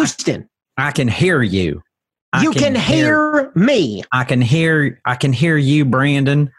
Houston, I can hear you. I you can, hear me. I can hear. I can hear you, Brandon.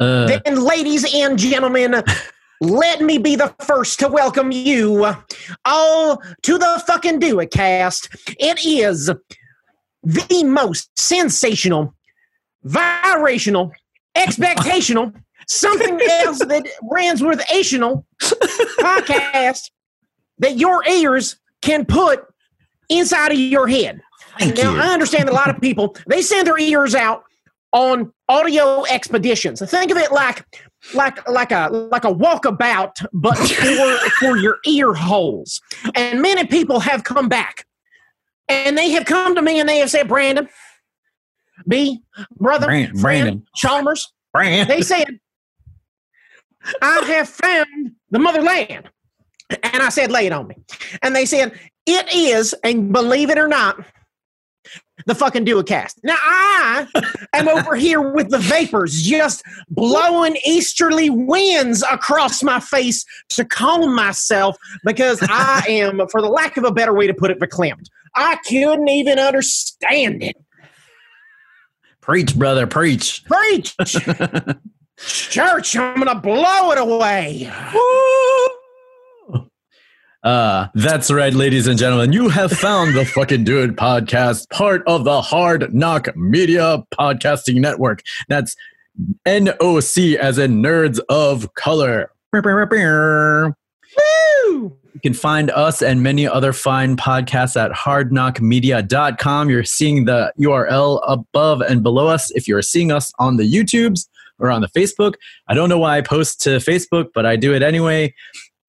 Uh, Then, ladies and gentlemen, let me be the first to welcome you all to the fucking Do It cast. It is the most sensational, vibrational, expectational, something else that rhymes with ational podcast that your ears can put inside of your head. thank now, you. I understand that a lot of people they send their ears out on audio expeditions. Think of it like like like a like a walkabout, but for for your ear holes. And many people have come back, and they have come to me and they have said, "Brandon, B, brother, Bran- friend, Brandon. Chalmers." Brandon. They said, "I have found the motherland," and I said, "Lay it on me." And they said, "It is," and believe it or not. The fucking do a cast. Now I am over here with the vapors just blowing easterly winds across my face to calm myself because I am, for the lack of a better way to put it, verklempt. I couldn't even understand it. Preach, brother, preach. Preach! Church, I'm gonna blow it away. Uh, that's right, ladies and gentlemen. You have found the fucking dude podcast, part of the Hard NOC Media Podcasting Network. That's NOC as in Nerds of Color. You can find us and many other fine podcasts at hardnocmedia.com. You're seeing the URL above and below us. If you're seeing us on the YouTubes or on the Facebook, I don't know why I post to Facebook, but I do it anyway.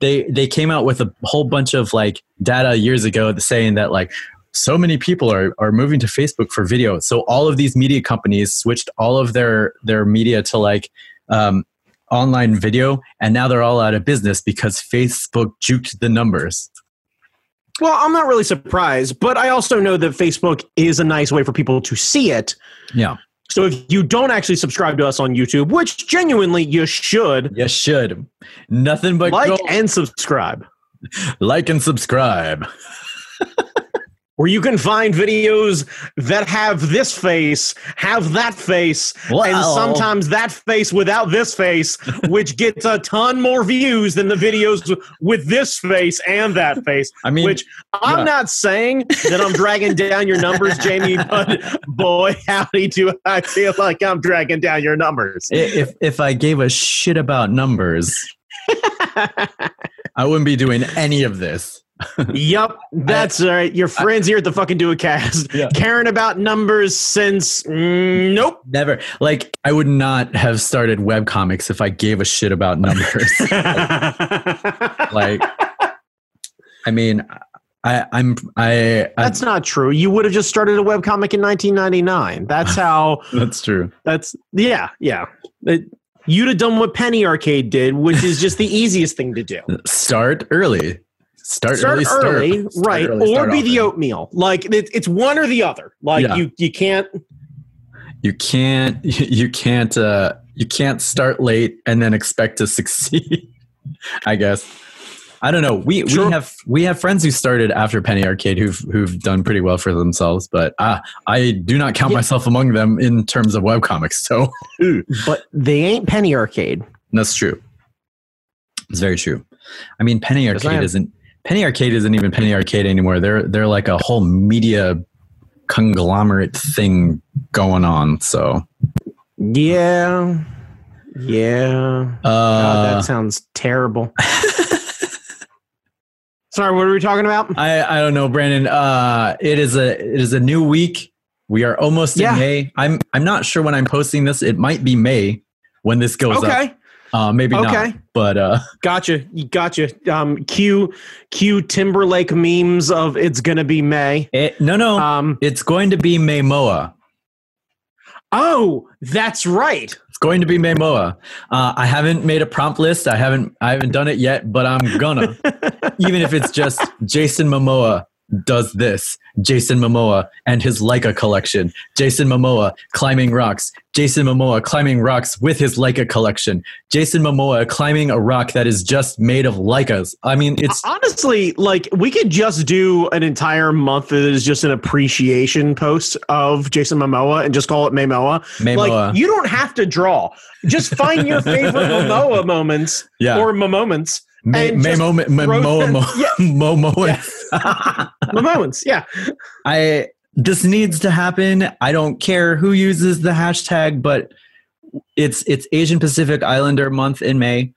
They they came out with a whole bunch of like data years ago saying that like so many people are, are moving to Facebook for video. So all of these media companies switched all of their their media to like um, online video, and now they're all out of business because Facebook juked the numbers. Well, I'm not really surprised, but I also know that Facebook is a nice way for people to see it. Yeah, So if you don't actually subscribe to us on YouTube, which genuinely you should, you should. Nothing but like go- and subscribe. like and subscribe. Where you can find videos that have this face, have that face, and sometimes that face without this face, which gets a ton more views than the videos with this face and that face. I mean, which I'm yeah. not saying that I'm dragging down your numbers, Jamie, but boy, howdy do I feel like I'm dragging down your numbers. if if I gave a shit about numbers, I wouldn't be doing any of this. Yep, that's right. Your friends here at the fucking Do a Cast Yeah. caring about numbers since mm, nope. Never. Like I would not have started webcomics if I gave a shit about numbers. like I mean, I I'm I, I that's not true. You would have just started a webcomic in 1999. That's how. that's true. That's yeah, yeah. It- you'd have done what Penny Arcade did, which is just the easiest thing to do. Start early. Start, Start early, early, start right? early, or be the oatmeal. Like it, it's one or the other. Like Yeah. you, you can't. you can't you can't uh you can't start late and then expect to succeed i guess i don't know we Sure. we have we have friends who started after penny arcade who've who've done pretty well for themselves but uh, i do not count Yeah. myself among them in terms of webcomics so But they ain't Penny Arcade. that's true it's very true i mean penny arcade isn't penny arcade isn't even penny arcade anymore they're they're like a whole media conglomerate thing going on so Yeah, yeah. God, uh that sounds terrible. Sorry, what are we talking about? I, I don't know, Brandon. Uh, it is a it is a new week. We are almost Yeah. in May. I'm I'm not sure when I'm posting this. It might be May when this goes up. Uh, maybe not. Okay. But uh, gotcha, gotcha. Um, cue, cue Timberlake memes of it's gonna be May. it, no, no, Um, it's going to be Maymoa. Oh, that's right. It's going to be Memoa. Uh, I haven't made a prompt list. I haven't I haven't done it yet, but I'm gonna. Even if it's just Jason Momoa does this. Jason Momoa and his Leica collection. Jason Momoa climbing rocks. Jason Momoa climbing rocks with his Leica collection. Jason Momoa climbing a rock that is just made of Leicas. I mean, it's honestly like we could just do an entire month that is just an appreciation post of Jason Momoa and just call it Momoa. Momoa. Like you don't have to draw. Just find your favorite Momoa moments Yeah. or moments. May, and just Memo, Mo, throw Mo, them- Mo, yeah. Moments. Yeah. I this needs to happen. I don't care who uses the hashtag, but it's it's Asian Pacific Islander month in May.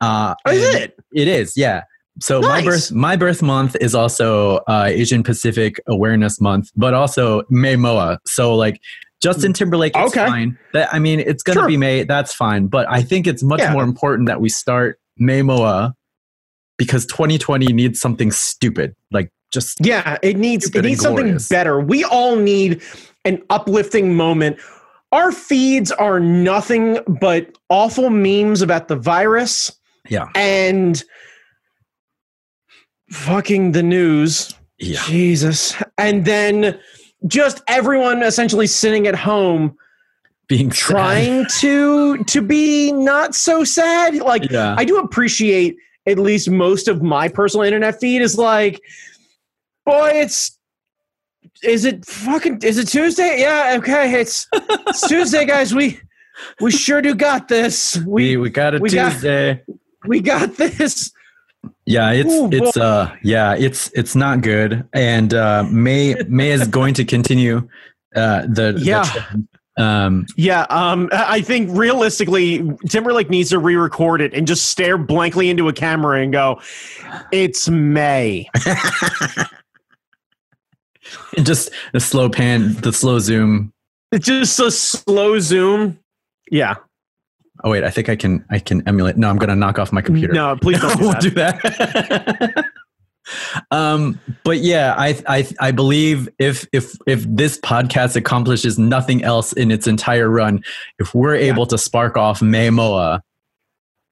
Uh, Oh, is it? It is, yeah. So my birth my birth month is also uh, Asian Pacific Awareness Month, but also May Moa. So like Justin Timberlake, it's Okay. fine. That I mean, it's gonna Sure. be May. That's fine. But I think it's much Yeah. more important that we start May Moa because 2020 needs something stupid, like just Yeah, it needs it needs something better. We all need an uplifting moment. Our feeds are nothing but awful memes about the virus yeah, and fucking the news. yeah. Jesus. And then just everyone essentially sitting at home Being sad. trying to to be not so sad. Like Yeah. I do appreciate at least most of my personal internet feed is like, boy, it's is it fucking is it Tuesday? Yeah, okay, it's, it's Tuesday, guys. We we sure do got this. we We we got a we got- Tuesday. we got this. yeah, it's Ooh, it's uh yeah, it's it's not good. And uh May May is going to continue uh the, the Yeah. trend. Um Yeah, um, I think realistically, Timberlake needs to re-record it and just stare blankly into a camera and go, "It's May." and just the slow pan, the slow zoom. It's just a slow zoom. Yeah, Oh wait, I think I can I can emulate. No, I'm gonna knock off my computer. no, please don't do that. do that. um, but yeah, I I I believe if if if this podcast accomplishes nothing else in its entire run, if we're Yeah. able to spark off Maymoa,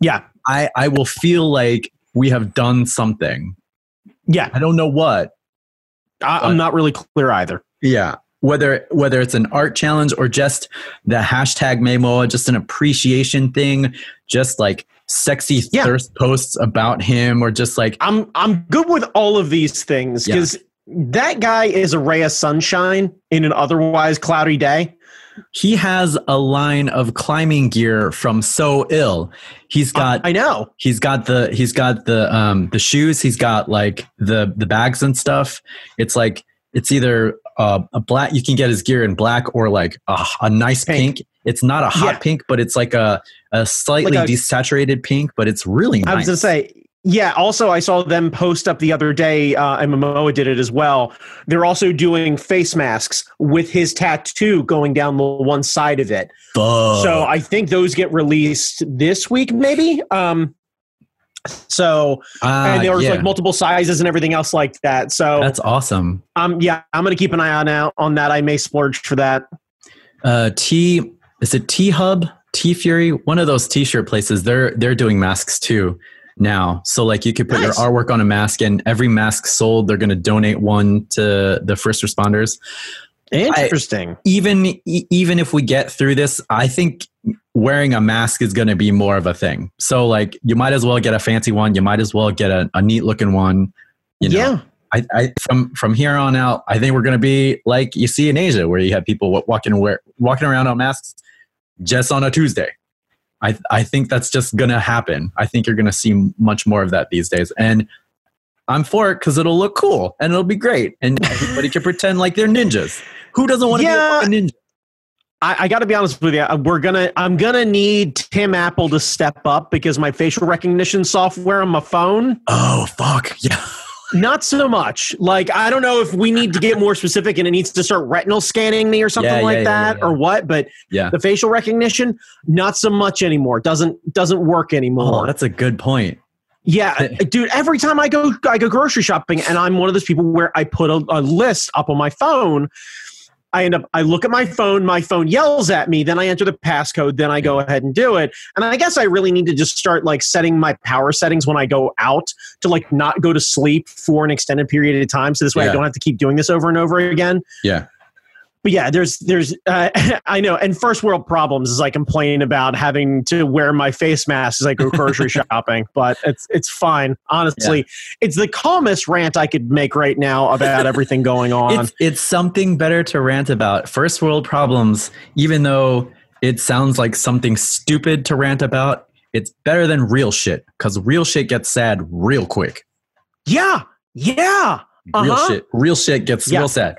Yeah, I I will feel like we have done something. yeah, I don't know what. I, I'm not really clear either. Yeah. Whether whether it's an art challenge or just the hashtag Maymoa, just an appreciation thing, just like sexy Yeah. thirst posts about him, or just like I'm I'm good with all of these things Yeah. because that guy is a ray of sunshine in an otherwise cloudy day. he has a line of climbing gear from So Ill. He's got I know. he's got the he's got the um the shoes. He's got like the the bags and stuff. It's like it's either uh, a black. You can get his gear in black or like a, a nice pink. Pink. It's not a hot Yeah. pink, but it's like a a slightly Like a- desaturated pink. But it's really nice. I was gonna say, yeah. Also, I saw them post up the other day, uh, and Momoa did it as well. They're also doing face masks with his tattoo going down the one side of it. So I think those get released this week, maybe. Um, so Ah, and there was yeah. like multiple sizes and everything else like that. So That's awesome. um, yeah, I'm gonna keep an eye on out on that. I may splurge for that. Uh, T is it T Hub, TeeFury, one of those T-shirt places. They're they're doing masks too now. So like you could put Nice. your artwork on a mask, and every mask sold, they're going to donate one to the first responders. Interesting. Even e- even if we get through this, I think wearing a mask is going to be more of a thing. So like you might as well get a fancy one. You might as well get a, a neat looking one. You know, yeah. I, I from from here on out, I think we're going to be like you see in Asia, where you have people walking wear, walking around on masks just on a Tuesday. I I think that's just going to happen. I think you're going to see much more of that these days, and I'm for it because it'll look cool and it'll be great, and everybody can pretend like they're ninjas. Who doesn't want to Yeah. be a ninja? I, I got to be honest with you. uh, We're gonna. I'm gonna need Tim Apple to step up because my facial recognition software on my phone, Oh fuck yeah! not so much. Like I don't know if we need to get more specific and it needs to start retinal scanning me or something Yeah, like yeah, that yeah. or what. But Yeah. the facial recognition, not so much anymore. Doesn't doesn't work anymore. Oh, that's a good point. Yeah, dude. Every time I go, I go grocery shopping, and I'm one of those people where I put a, a list up on my phone, I end up, I look at my phone, my phone yells at me, then I enter the passcode, then I go ahead and do it. And I guess I really need to just start like setting my power settings when I go out to like not go to sleep for an extended period of time. So this way Yeah. I don't have to keep doing this over and over again. Yeah. But yeah, there's, there's, uh, I know. And first world problems is I complain about having to wear my face mask as I go grocery shopping, but it's, it's fine. Honestly, it's the calmest rant I could make right now about everything going on. It's it's something better to rant about. First world problems, even though it sounds like something stupid to rant about, it's better than real shit because real shit gets sad real quick. yeah. Yeah. Real Uh-huh. shit, real shit gets Yeah. real sad.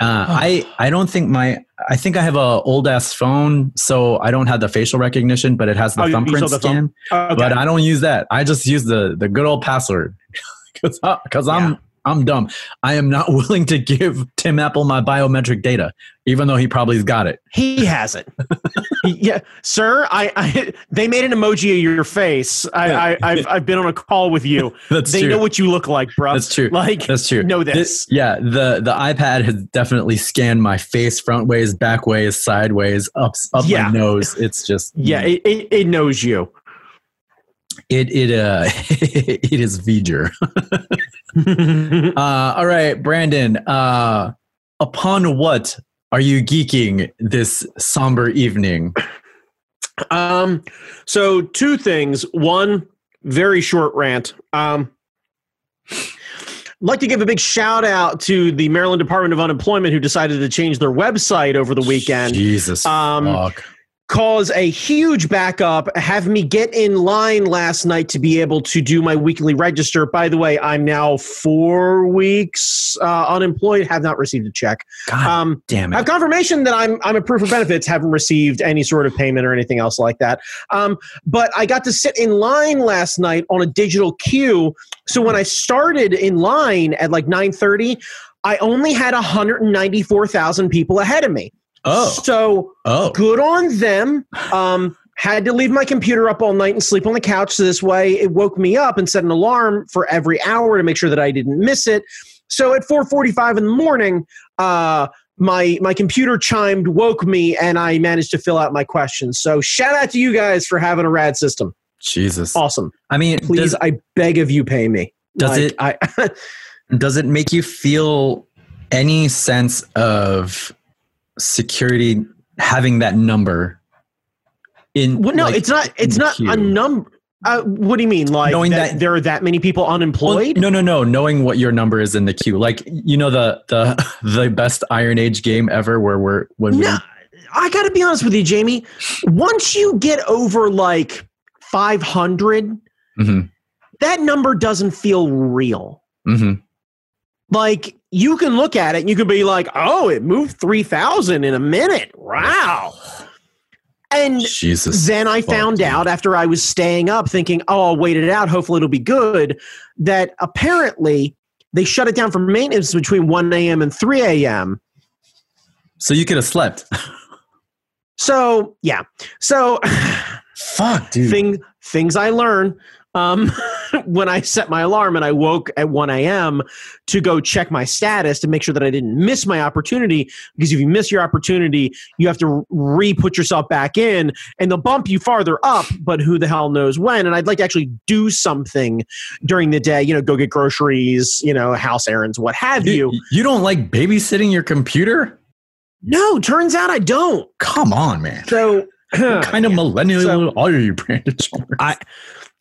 Uh, I I don't think my I think I have a old ass phone, so I don't have the facial recognition, but it has the Oh, thumbprint the thumb- scan. Okay. But I don't use that. I just use the the good old password because Yeah. I'm dumb. I am not willing to give Tim Apple my biometric data, even though he probably's got it. He hasn't. yeah, sir. I, I they made an emoji of your face. I, I I've I've been on a call with you. That's they true. know what you look like, bro. That's true. Like That's true. know this. yeah, the the iPad has definitely scanned my face front ways, back ways, sideways, up up Yeah. my nose. It's just yeah, it, it, it knows you. It it uh it is V'ger. Uh, all right, Brandon. Uh, upon what are you geeking this somber evening? um, so two things. One, very short rant. Um, I'd like to give a big shout out to the Maryland Department of Unemployment who decided to change their website over the weekend. Jesus Um, fuck. Cause a huge backup, have me get in line last night to be able to do my weekly register. By the way, I'm now four weeks uh, unemployed, have not received a check. God Um, damn I it. have confirmation that I'm I'm a proof of benefits, haven't received any sort of payment or anything else like that. Um, but I got to sit in line last night on a digital queue. So when I started in line at like 9:30, I only had 194,000 people ahead of me. Oh, So oh. good on them. Um, had to leave my computer up all night and sleep on the couch. So this way, it woke me up and set an alarm for every hour to make sure that I didn't miss it. So at 4:45 in the morning, uh, my my computer chimed, woke me, and I managed to fill out my questions. So shout out to you guys for having a rad system. Jesus. Awesome. I mean, Please, does, I beg of you, pay me. Does it- I? does it make you feel any sense of security having that number in well, no, like, it's not. It's not a number. Uh, what do you mean? Like Knowing that, that- there are that many people Well, unemployed? no, no, no. Knowing what your number is in the queue, like you know the the the best Iron Age game ever, where we're when we No, I got to be honest with you, Jamie. Once you get over like 500, Mhm, that number doesn't feel real. mm-hmm. Like you can look at it and you can be like, oh, it moved 3,000 in a minute. Wow. And Jesus. then I found out after I was staying up thinking, oh, I'll wait it out. Hopefully it'll be good. That apparently they shut it down for maintenance between 1 a.m. and 3 a.m. So you could have slept. So, yeah. So. Fuck, dude. thing things I learn um, when I set my alarm and I woke at 1 a.m. to go check my status to make sure that I didn't miss my opportunity. Because if you miss your opportunity, you have to re put yourself back in and they'll bump you farther up, but who the hell knows when. And I'd like to actually do something during the day, you know, go get groceries, you know, house errands, what have you. you, you don't like babysitting your computer? No, turns out I don't. Come on, man. So, kind of millennial So- are you, Brandon? I-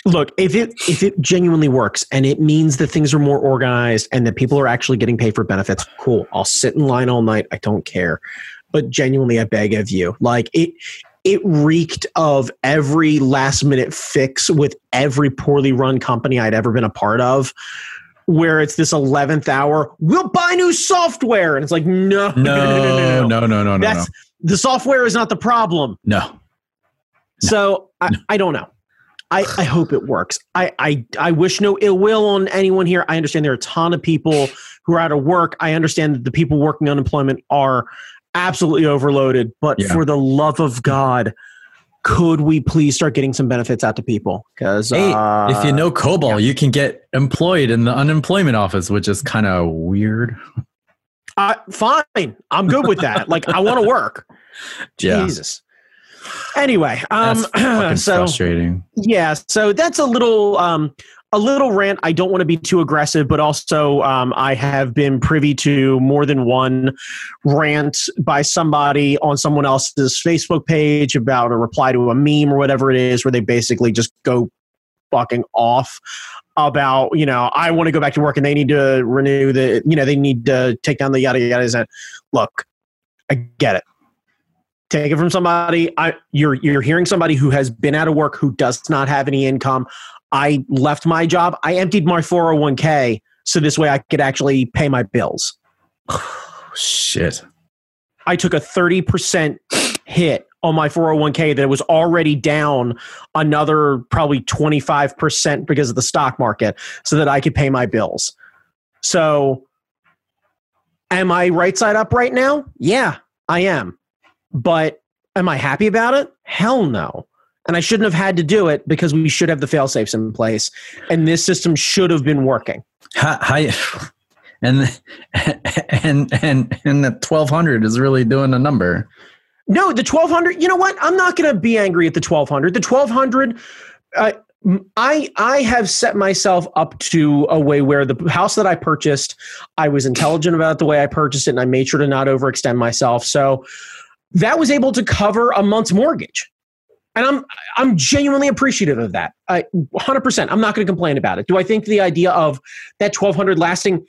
look if it if it genuinely works and it means that things are more organized and that people are actually getting paid for benefits cool. I'll sit in line all night. I don't care. But genuinely i beg of you. Like it it reeked of every last minute fix with every poorly run company i'd ever been a part of where it's this 11th hour we'll buy new software. And it's like no. No, no, no, no, no, no. that's the software is not the problem. No. so I, I don't know. I, I hope it works. I, I I wish no ill will on anyone here. I understand there are a ton of people who are out of work. I understand that the people working unemployment are absolutely overloaded. But Yeah. for the love of God, could we please start getting some benefits out to people? Because Hey, uh, if you know COBOL, you can get employed in the unemployment office, which is kind of weird. Uh, fine. I'm good with that. like I want to work. Yeah. Jesus. Anyway, um, so frustrating. yeah, so that's a little um a little rant. I don't want to be too aggressive, but also um, I have been privy to more than one rant by somebody on someone else's Facebook page about a reply to a meme or whatever it is, where they basically just go fucking off about you know I want to go back to work and they need to renew the you know they need to take down the yada yada. yada. Look, I get it take it from somebody I, you're you're hearing somebody who has been out of work who does not have any income. I left my job. I emptied my 401k so this way i could actually pay my bills. Shit. i took a 30% hit on my 401k that was already down another probably 25% because of the stock market so that i could pay my bills. So am i right side up right now? Yeah i am but am I happy about it? Hell no. And I shouldn't have had to do it because we should have the fail safes in place. And this system should have been working. How, how, and and and and the twelve hundred is really doing a number. No, the 1200, you know what? I'm not going to be angry at the 1200. The 1200, uh, I I have set myself up to a way where the house that I purchased, I was intelligent about the way I purchased it, and I made sure to not overextend myself. So that was able to cover a month's mortgage. And I'm I'm genuinely appreciative of that. I 100%. I'm not going to complain about it. Do I think the idea of that 1200 lasting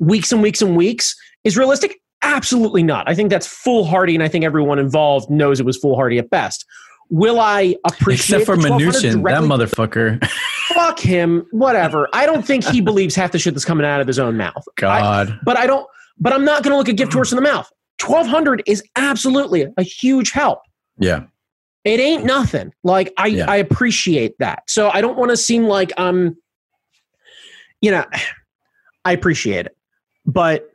weeks and weeks and weeks is realistic? Absolutely not. I think that's foolhardy and I think everyone involved knows it was foolhardy at best. Will I appreciate Except for the 1200 Mnuchin, that motherfucker. Fuck him, whatever. I don't think he believes half the shit that's coming out of his own mouth. I- God. but I don't. But I'm not going to look a gift horse in the mouth. Twelve hundred is absolutely a huge help. yeah. It ain't nothing. Like I, Yeah. I appreciate that. So I don't want to seem like I'm, you know, I appreciate it, but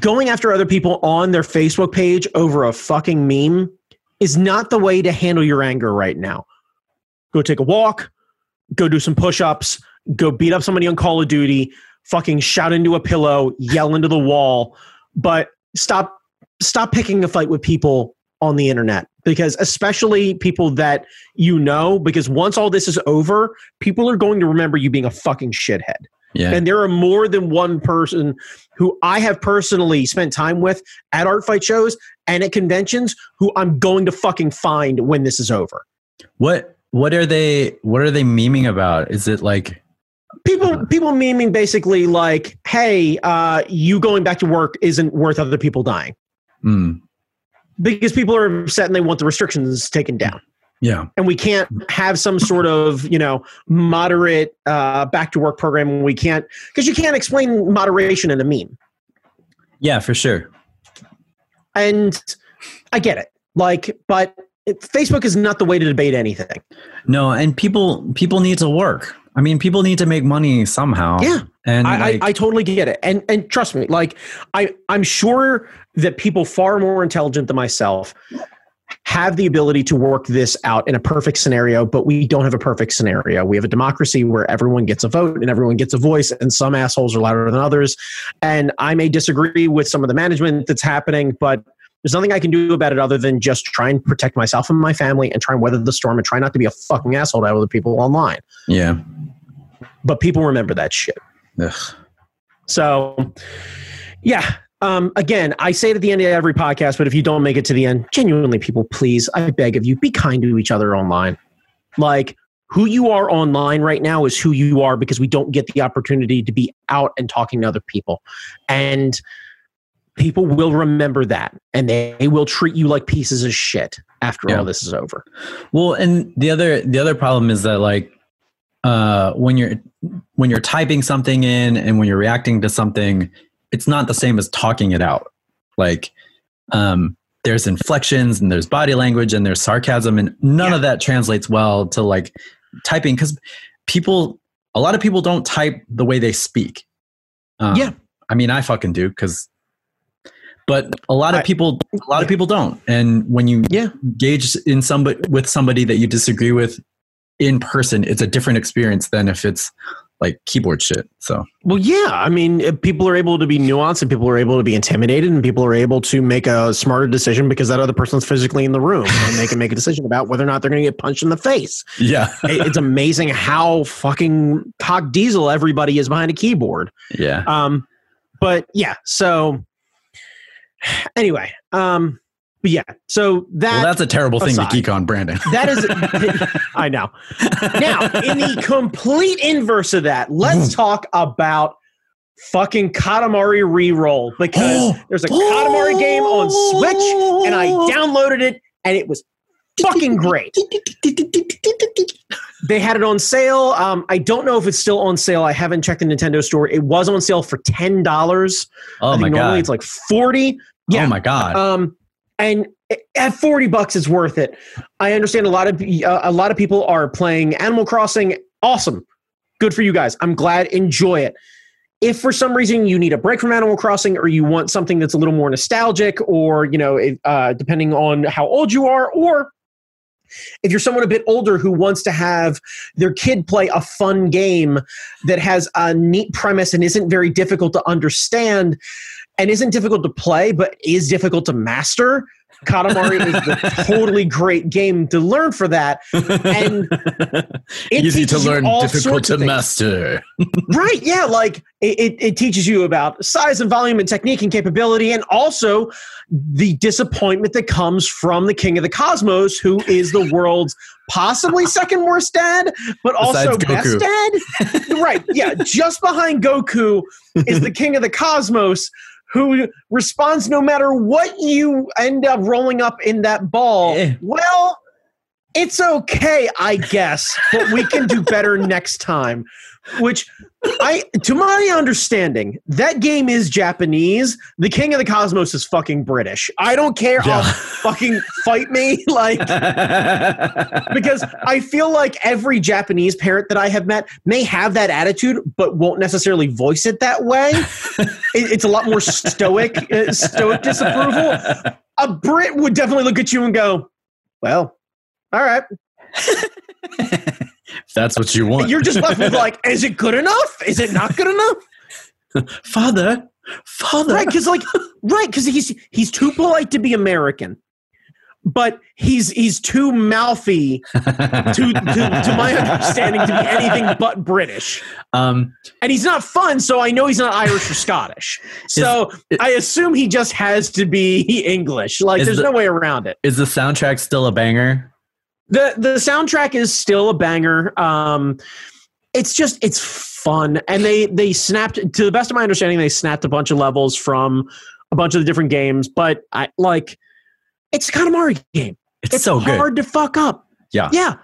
going after other people on their Facebook page over a fucking meme is not the way to handle your anger right now. Go take a walk, go do some push-ups, go beat up somebody on Call of Duty, fucking shout into a pillow, yell into the wall, but stop stop picking a fight with people on the internet because especially people that you know because once all this is over people are going to remember you being a fucking shithead Yeah. and there are more than one person who i have personally spent time with at art fight shows and at conventions who i'm going to fucking find when this is over what what are they what are they memeing about? Is it like people people memeing basically like hey uh, you going back to work isn't worth other people dying hmm, because people are upset and they want the restrictions taken down. Yeah. and we can't have some sort of you know moderate uh, back to work program. We can't because you can't explain moderation in a meme. Yeah, for sure. and i get it. Like but facebook is not the way to debate anything No, and people people need to work. I mean, people need to make money somehow. Yeah. And I, like, I, I totally get it and and trust me like i i'm sure that people far more intelligent than myself have the ability to work this out in a perfect scenario but we don't have a perfect scenario we have a democracy where everyone gets a vote and everyone gets a voice and some assholes are louder than others and i may disagree with some of the management that's happening but there's nothing I can do about it other than just try and protect myself and my family and try and weather the storm and try not to be a fucking asshole to other people online. yeah. But people remember that shit. Ugh. So, yeah. Um, again, I say it at the end of every podcast, but if you don't make it to the end, genuinely, people, please, I beg of you, be kind to each other online. Like, who you are online right now is who you are because we don't get the opportunity to be out and talking to other people. And people will remember that and they will treat you like pieces of shit after Yeah. all this is over. Well, and the other the other problem is that like uh when you're when you're typing something in and when you're reacting to something, it's not the same as talking it out. Like um there's inflections and there's body language and there's sarcasm and none Yeah. of that translates well to like typing cuz people a lot of people don't type the way they speak. Um, Yeah. I mean, I fucking do cuz but a lot of people a lot of people don't. And when you Yeah. engage in somebody with somebody that you disagree with in person, it's a different experience than if it's like keyboard shit. So Well, yeah. I mean, people are able to be nuanced and people are able to be intimidated and people are able to make a smarter decision because that other person's physically in the room and they can make a decision about whether or not they're going to get punched in the face. yeah, it's amazing how fucking cock diesel everybody is behind a keyboard. yeah. Um, but yeah, so anyway, um, but yeah, so that well, that's a terrible thing to geek on, Brandon. that is, I know. Now, in the complete inverse of that, let's talk about fucking Katamari Reroll because there's a Katamari game on Switch and I downloaded it and it was fucking great. They had it on sale. Um, I don't know if it's still on sale. I haven't checked the Nintendo store. It was on sale for ten dollars. Oh I my think normally god. it's like forty. Yeah. Oh my god. Um, and at forty bucks, it's worth it. I understand a lot of uh, a lot of people are playing Animal Crossing. Awesome, good for you guys. I'm glad. Enjoy it. If for some reason you need a break from Animal Crossing, or you want something that's a little more nostalgic, or you know, uh, depending on how old you are, or if you're someone a bit older who wants to have their kid play a fun game that has a neat premise and isn't very difficult to understand and isn't difficult to play but is difficult to master. Katamari is the totally great game to learn for that. And Easy to learn, difficult to master. right yeah like it, it, it teaches you about size and volume and technique and capability and also the disappointment that comes from the king of the cosmos who is the world's possibly second worst dad but also best dad. Right yeah just behind goku is the king of the cosmos who responds no matter what you end up rolling up in that ball Eh. well it's okay i guess but we can do better next time which I, to my understanding, that game is Japanese. The King of the Cosmos is fucking British. I don't care. Yeah. Fucking fight me, like because I feel like every Japanese parent that I have met may have that attitude, but won't necessarily voice it that way. It- it's a lot more stoic, uh, stoic disapproval. A Brit would definitely look at you and go, "Well, all right." That's what you want. You're just left with like, "Is it good enough? Is it not good enough?" father, father. right because like right because he's he's too polite to be american but he's he's too mouthy to, to to my understanding to be anything but british um, and he's not fun so i know he's not irish or scottish so i assume he just has to be english like there's the- no way around it is the soundtrack still a banger? The the soundtrack is still a banger. Um it's just it's fun. And they they snapped to the best of my understanding they snapped a bunch of levels from a bunch of the different games. But i like it's a katamari game. It's, it's so hard good. to fuck up. Yeah. yeah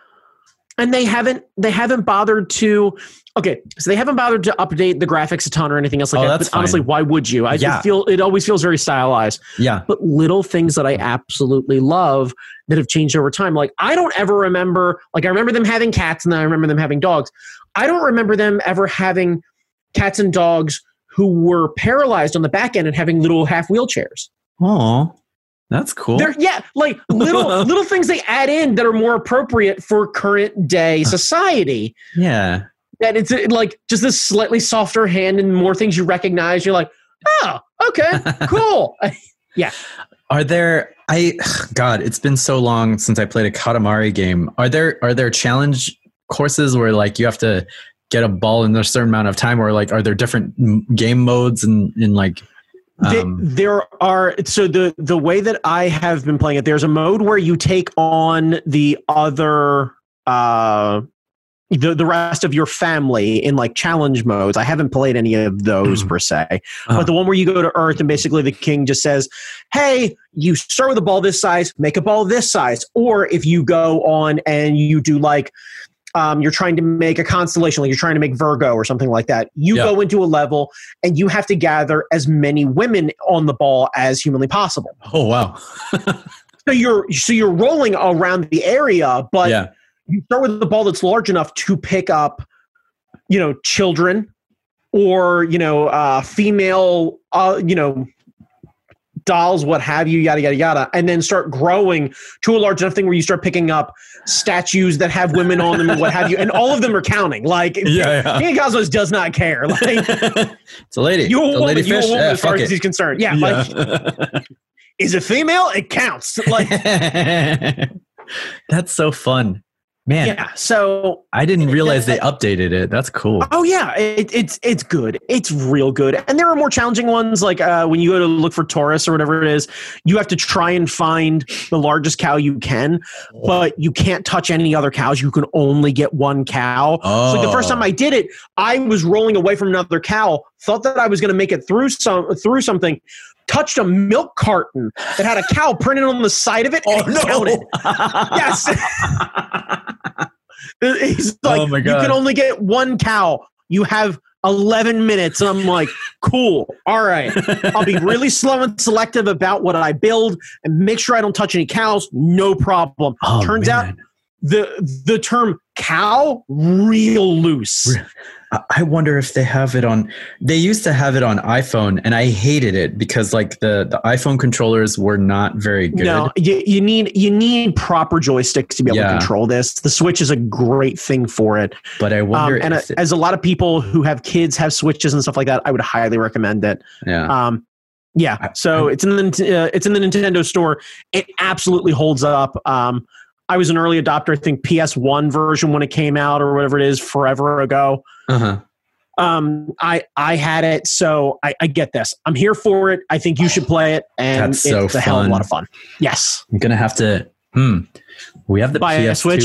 and they haven't they haven't bothered to okay so they haven't bothered to update the graphics a ton or anything else like Oh, that but honestly why would you i Yeah. feel it always feels very stylized Yeah. but little things that I absolutely love that have changed over time. Like I don't ever remember, like I remember them having cats and then I remember them having dogs. I don't remember them ever having cats and dogs who were paralyzed on the back end and having little half wheelchairs. Oh, that's cool. They're yeah, like little little things they add in that are more appropriate for current day society. yeah. That it's uh, like just this slightly softer hand and more things you recognize. You're like, oh, okay, cool. Yeah. Are there I God, it's been so long since I played a Katamari game. Are there are there challenge courses where like you have to get a ball in a certain amount of time or like are there different game modes and in like Th- um, there are so the the way that I have been playing it. There's a mode where you take on the other uh the the rest of your family in like challenge modes. I haven't played any of those Mm. per se, Uh-huh. but the one where you go to Earth and basically the king just says, "Hey, you start with a ball this size, make a ball this size," or if you go on and you do like. Um, you're trying to make a constellation, like you're trying to make Virgo or something like that. You Yeah. go into a level and you have to gather as many women on the ball as humanly possible. Oh wow. So you're so you're rolling around the area, but yeah. you start with a ball that's large enough to pick up, you know, children or you know, uh, female, uh, you know, dolls, what have you, yada yada yada, and then start growing to a large enough thing where you start picking up statues that have women on them and what have you, and all of them are counting. Like, Yeah, yeah. King Cosmos does not care. Like, it's a lady. you a a woman, lady you a woman Yeah, as far as he's concerned. Yeah, like, is it female? It counts. Like, That's so fun. Man, yeah. So I didn't realize they updated it. That's cool. Oh yeah, it, it's it's good. It's real good. And there are more challenging ones, like uh, when you go to look for Taurus or whatever it is, you have to try and find the largest cow you can, but you can't touch any other cows. You can only get one cow. So like the first Oh. time I did it, I was rolling away from another cow, thought that I was going to make it through some through something. Touched a milk carton that had a cow printed on the side of it. Oh and it. Yes. He's like, Oh you can only get one cow. You have 11 minutes. And I'm like, cool. All right. I'll be really slow and selective about what I build and make sure I don't touch any cows. No problem. Oh, Turns out the the term cow real loose. I- I wonder if they have it on. They used to have it on iPhone, and I hated it because like the the iPhone controllers were not very good. No, you, you need you need proper joysticks to be able Yeah. to control this. The Switch is a great thing for it. But I Um, wonder and if uh, it- as a lot of people who have kids have Switches and stuff like that, I would highly recommend it. yeah. Um, yeah, I- so it's in the uh, it's in the Nintendo store. It absolutely holds up. Um, I was an early adopter. I think PS1 version when it came out or whatever it is forever ago. Uh-huh. Um, I I had it, so I, I get this. I'm here for it. I think you should play it, and That's it's so a hell of a lot of fun. Yes, I'm gonna have to. Hmm. We have the Buy PS2. Switch?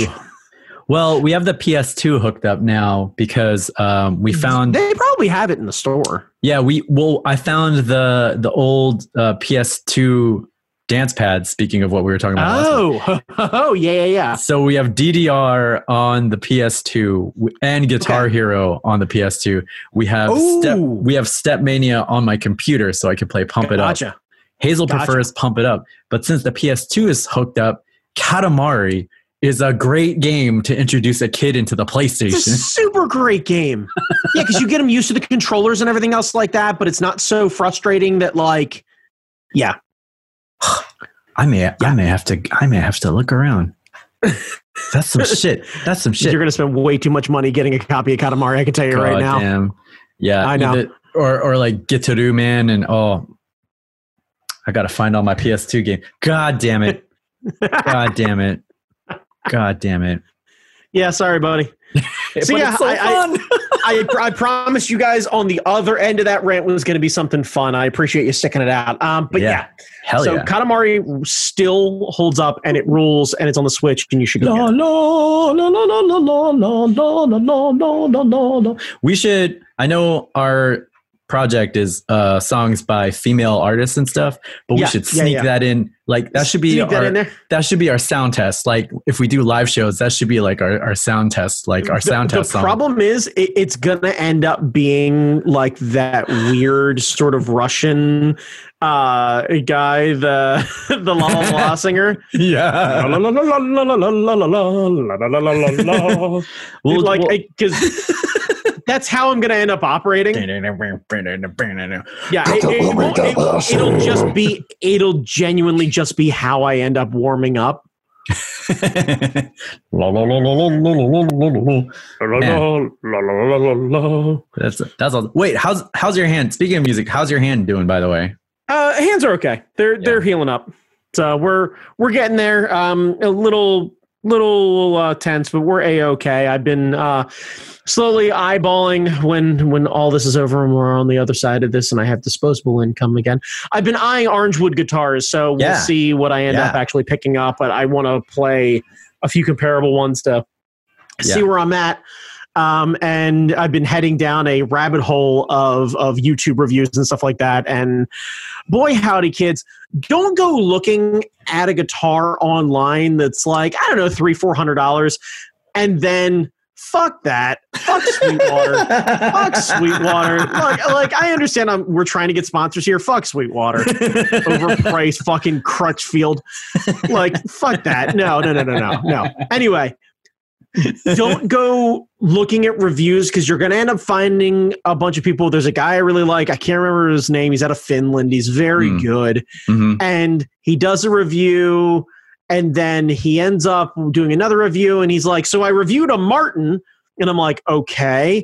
Well, we have the PS2 hooked up now because um, we found. they probably have it in the store. Yeah, we well, I found the the old uh, PS2 dance pad. Speaking of what we were talking about. Oh, oh yeah, yeah, yeah. So we have DDR on the PS2 and Guitar Okay. Hero on the PS2. We have step we have Step Mania on my computer, so I can play Pump It Up. Hazel Gotcha. prefers Pump It Up, but since the PS2 is hooked up, Katamari is a great game to introduce a kid into the It's a PlayStation. super great game. yeah, because you get them used to the controllers and everything else like that, but it's not so frustrating that like, yeah, I may I may have to I may have to look around. That's some shit. That's some shit. you're gonna spend way too much money getting a copy of Katamari. I can tell you right now. Goddamn. Yeah, I know. either- or or like Gitaroo Man and oh I gotta find all my PS2 game. God damn it. God damn it. God damn it. Yeah, sorry, buddy. So, yeah, so I- I-. I I promised you guys on the other end of that rant was going to be something fun. I appreciate you sticking it out. Um, but Yeah. yeah, so yeah. Katamari still holds up and it rules and it's on the Switch and you should go. La, get it. la, la, la, la, la, la, la, la, la, la, la, la, la. We should. I know our project is uh, songs by female artists and stuff. But yeah, we should sneak yeah, yeah. that in. Like that should be sneak our, that, that, should be our sound test. Like if we do live shows, that should be like our, our sound test. Like our sound the, test. The song. problem is, it, it's gonna end up being like that weird sort of Russian uh, guy, the the la la la singer. Yeah. la la that's how I'm going to end up operating. yeah, it, it, won't, it, it'll just be it'll genuinely just be how I end up warming up. that's that's all. Wait, how's how's your hand? Speaking of music, how's your hand doing? By the way, uh, hands are okay. They're yeah. they're healing up. So we're we're getting there. Um, a little little uh, tense, but we're a okay. I've been uh, slowly eyeballing when when all this is over and we're on the other side of this, and I have disposable income again. I've been eyeing Orangewood guitars, so we'll Yeah. see what I end up actually picking up. But I want to play a few comparable ones to see where I'm at. Um, and I've been heading down a rabbit hole of of YouTube reviews and stuff like that. And boy, howdy, kids, don't go looking at a guitar online that's like I don't know three four hundred dollars, and then fuck that, fuck Sweetwater. Fuck Sweetwater. Like, like I understand I'm, we're trying to get sponsors here. Fuck Sweetwater. Overpriced fucking Crutchfield. Like, fuck that. No, no, no, no, no, no. Anyway, don't go looking at reviews because you're going to end up finding a bunch of people. There's a guy I really like. I can't remember his name. He's out of Finland. He's very Hmm. good. Mhm. And he does a review and then he ends up doing another review and he's like, So I reviewed a Martin. And I'm like, Okay.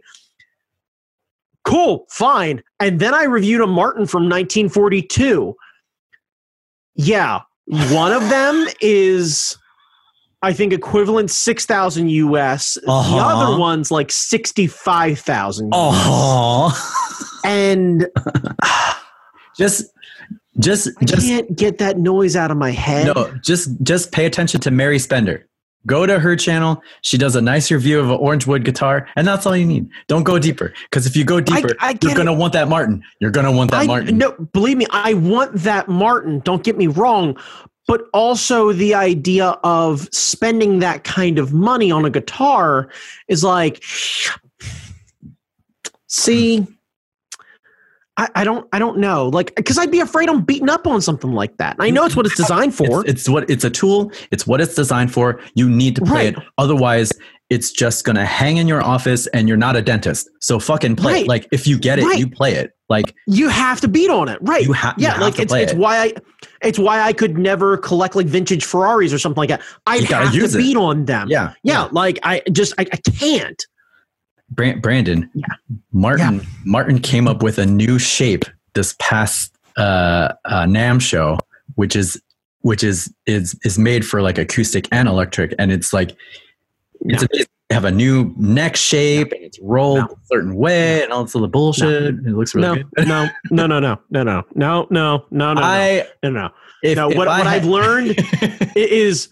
Cool, fine. And then I reviewed a Martin from 1942. Yeah. One of them is, I think, equivalent 6,000 US. Uh-huh. The other one's like 65,000. Oh, And just, just, I just can't get that noise out of my head. no, just, just pay attention to Mary Spender. Go to her channel. She does a nice review of an Orangewood guitar, and that's all you need. Don't go deeper, because if you go deeper, I get you're gonna want that Martin. You're gonna want that I, Martin. No, believe me, I want that Martin. Don't get me wrong, but also the idea of spending that kind of money on a guitar is like, see, I, I don't, I don't know, like, because I'd be afraid I'm beating up on something like that. I know it's what it's designed for. It's, it's what it's a tool. It's what it's designed for. You need to play Right. it. Otherwise, it's just gonna hang in your office, and you're not a dentist. So fucking play. Right. it. Like if you get it, Right. you play it. Like you have to beat on it, right? You ha- you yeah, have like to it's play it's it. why I it's why I could never collect like vintage Ferraris or something like that. I'd gotta have to use it. beat on them. yeah, yeah, like I just I, I can't. Bran- Brandon, Yeah. Martin, Martin came up with a new shape this past uh, uh, NAMM show, which is which is is is made for like acoustic and electric, and it's like it's No. amazing. Have a new neck shape, and it's rolled No. a certain way, and all this other bullshit. and It looks really No, good. no, no, no, no, no, no, no, no, no, no, I no, no. if, No, if what- I what I've learned is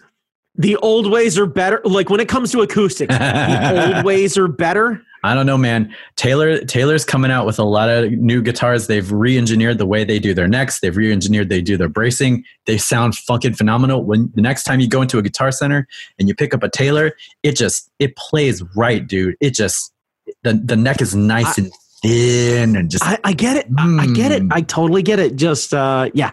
the old ways are better. Like when it comes to acoustics, the old ways are better. I don't know, man. Taylor Taylor's coming out with a lot of new guitars. They've re-engineered the way they do their necks. They've re-engineered they do their bracing. They sound fucking phenomenal. When the next time you go into a guitar center and you pick up a Taylor, it just it plays right, dude. It just the the neck is nice I- and thin and just I, I get it. I, I get it. Mm. I totally get it. Just uh, yeah.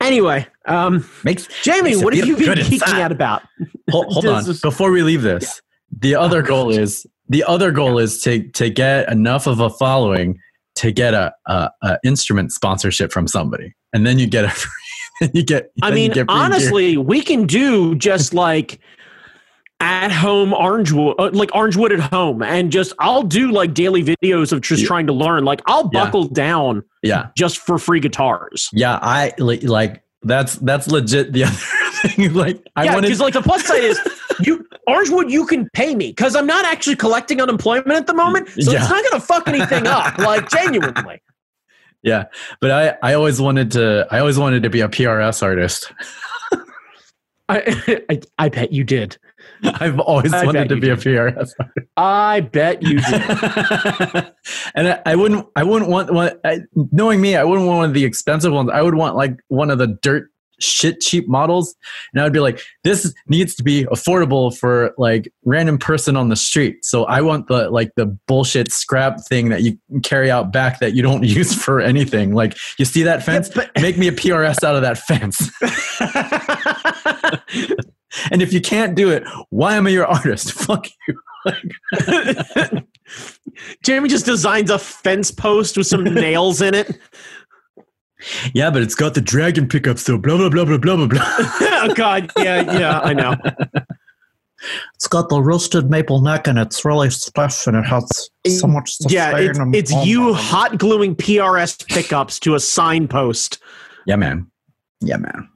Anyway, um, makes. Jamie, Makes what have you been geeking out about? Hold, hold on. Before we leave this, the other goal is the other goal is to to get enough of a following to get a, a, a instrument sponsorship from somebody, and then you get a free. You get. I mean, get free gear. honestly, we can do just like at home Orangewood, uh, like Orangewood at home, and just I'll do like daily videos of just Yeah. trying to learn. Like I'll Yeah. buckle down yeah, just for free guitars. yeah. I like that's that's legit. The other thing, like I yeah, wanted. because like the plus side is you Orangewood, you can pay me because I'm not actually collecting unemployment at the moment, so Yeah. it's not going to fuck anything up. Like genuinely, yeah, but I I always wanted to. I always wanted to be a PRS artist. I, I I bet you did. I've always I wanted to be a did. PRS I bet you did. and I, I wouldn't I wouldn't want one I, knowing me I wouldn't want one of the expensive ones I would want like one of the dirt shit cheap models. And I would be like this needs to be affordable for like random person on the street. So I want the like the bullshit scrap thing that you carry out back that you don't use for anything. Like you see that fence? But- make me a PRS out of that fence. And if you can't do it why am I your artist? Fuck you. Jamie just designs a fence post with some nails in it. Yeah, but it's got the dragon pickups, so blah blah blah blah blah blah blah. oh God, yeah, yeah, I know. It's got the roasted maple neck and it's really stiff and it has so mm, much Yeah, it's and it's you blah, blah. hot gluing PRS pickups to a signpost. yeah, man. Yeah, man.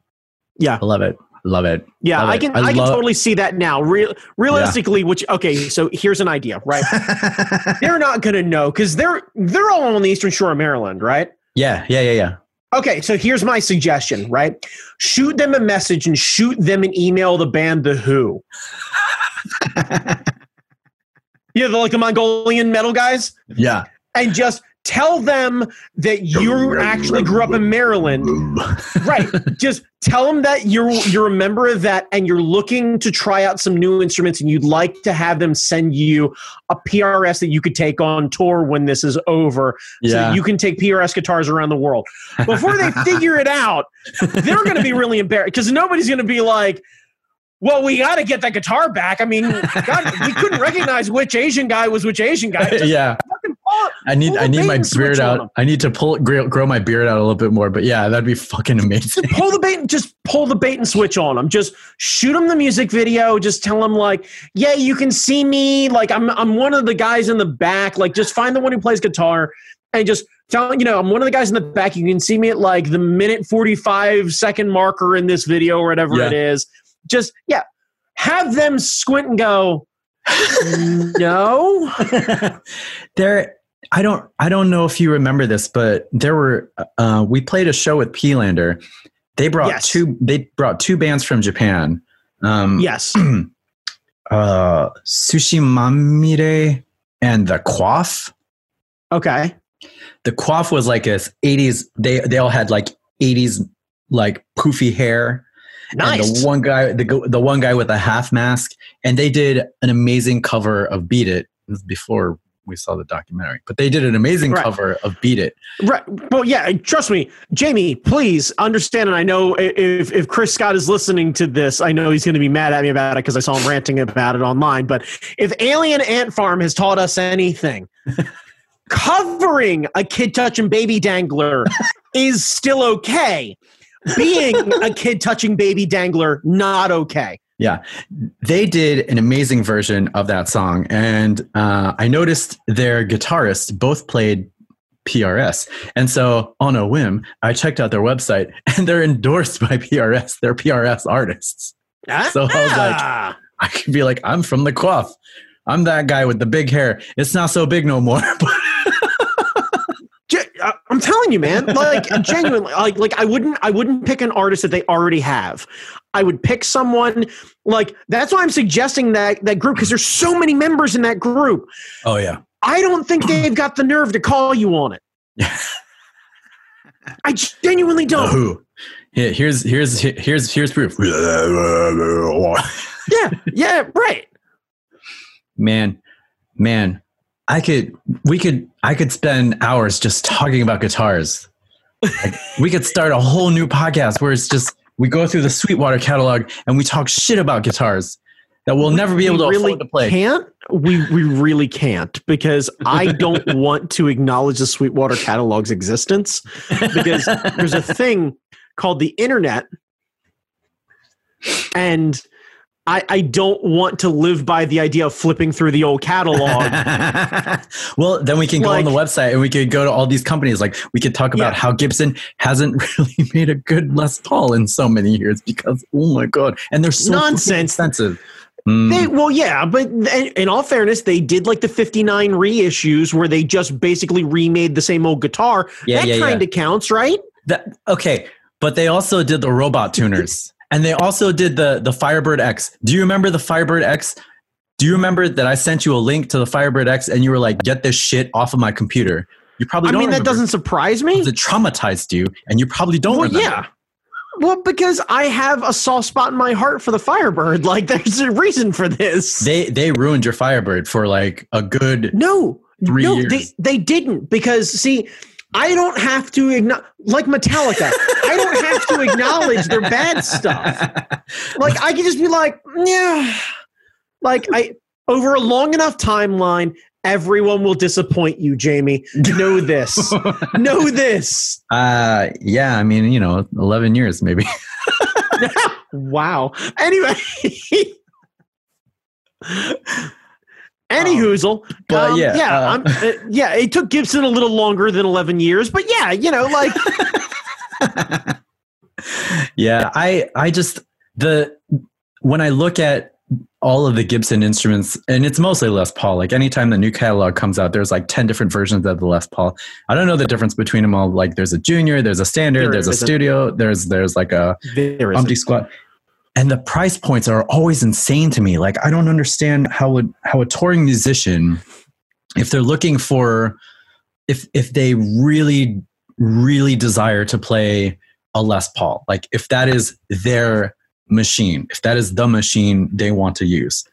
Yeah. I love it. Love it. Yeah, Love I it. can I I, can totally see that now. Real, realistically, which okay, so here's an idea, right? they're not gonna know because they're they're all on the Eastern Shore of Maryland, right? Yeah, yeah, yeah, yeah. Okay, so here's my suggestion, right? Shoot them a message and shoot them an email the band The HU. Yeah, the like the Mongolian metal guys. Yeah. And just tell them that you actually grew up in Maryland. Right. Just tell them that you're you're a member of that and you're looking to try out some new instruments and you'd like to have them send you a PRS that you could take on tour when this is over so that you can take PRS guitars around the world. Before they figure it out, they're going to be really embarrassed because nobody's going to be like, well, we got to get that guitar back. I mean, God, we couldn't recognize which Asian guy was which Asian guy. Yeah, fucking I need I need my beard out. I need to pull grow, grow my beard out a little bit more. But yeah, that'd be fucking amazing. pull the bait and just pull the bait and switch on them. Just shoot them the music video. Just tell them like, yeah, you can see me. Like I'm I'm one of the guys in the back. Like just find the one who plays guitar and just tell you know I'm one of the guys in the back. You can see me at like the minute 45 second marker in this video or whatever Yeah. it is. Just yeah, have them squint and go. no. there I don't I don't know if you remember this, but there were uh, we played a show with Peelander. They brought Yes. two they brought two bands from Japan. Um Yes. uh Sushi Mamire and the Quaff. Okay. The Quaff was like a 80s they they all had like 80s like poofy hair. Nice. And the one guy, the go- the one guy with a half mask, and they did an amazing cover of "Beat It." Before we saw the documentary, but they did an amazing Right. cover of "Beat It." Right. Well, yeah. Trust me, Jamie. Please understand, and I know if if Chris Scott is listening to this, I know he's going to be mad at me about it because I saw him ranting about it online. But if Alien Ant Farm has taught us anything, covering a kid touching baby dangler is still okay. Being a kid touching baby dangler, not okay. Yeah, they did an amazing version of that song, and uh, I noticed their guitarists both played PRS, and so on a whim, I checked out their website, and they're endorsed by PRS. They're PRS artists. So I was like- Ah. I could be like, I'm from the Quaff. I'm that guy with the big hair. It's not so big no more. I- I'm telling you, man. Like genuinely, like like I wouldn't I wouldn't pick an artist that they already have. I would pick someone like that's why I'm suggesting that that group because there's so many members in that group. oh yeah. I don't think they've got the nerve to call you on it. I genuinely don't. Who? Here- Here's here's here's here's proof. Yeah, yeah, right. Man, man, I could we could I could spend hours just talking about guitars. Like, we could start a whole new podcast where it's just we go through the Sweetwater catalog and we talk shit about guitars that we'll never be able to really afford to play. Can't we? We really can't because I don't want to acknowledge the Sweetwater catalog's existence because there's a thing called the internet and I, I don't want to live by the idea of flipping through the old catalog. well, then we can go on the website and we could go to all these companies. Like we could talk about Yeah. how Gibson hasn't really made a good Les Paul in so many years because oh my god, and they're so Nonsense. expensive. Mm. They, well, yeah, but in all fairness, they did like the 59 reissues where they just basically remade the same old guitar. Yeah, that yeah, kind of counts, right? That, okay, but they also did the robot tuners, and they also did the the Firebird X. Do you remember the Firebird X? Do you remember that I sent you a link to the Firebird X, and you were like, "Get this shit off of my computer." You probably I mean, that doesn't surprise me. It traumatized you, and you probably don't. Well, remember. yeah. Well, because I have a soft spot in my heart for the Firebird. Like, there's a reason for this. They they ruined your Firebird for like a good no, Three no, years. they they didn't because see, I don't have to acknowledge like Metallica. I don't have to acknowledge their bad stuff. Like, I can just be like, yeah, like I over a long enough timeline. Everyone will disappoint you, Jamie. Know this. know this. uh yeah, I mean, you know, 11 years maybe. Wow. Anyway. Any Um, hoozle, but yeah, yeah, uh, I'm, uh, yeah. It took Gibson a little longer than eleven years, but yeah, you know, like yeah, I I just the when I look at all of the Gibson instruments, and it's mostly Les Paul. Like anytime the new catalog comes out, there's like ten different versions of the Les Paul. I don't know the difference between them all. Like there's a junior, there's a standard, There there's a studio, there's there's like a there. Umpty squat. And the price points are always insane to me. Like I don't understand how a how a touring musician, if they're looking for, if if they really really desire to play a Les Paul, like if that is their machine, if that is the machine they want to use,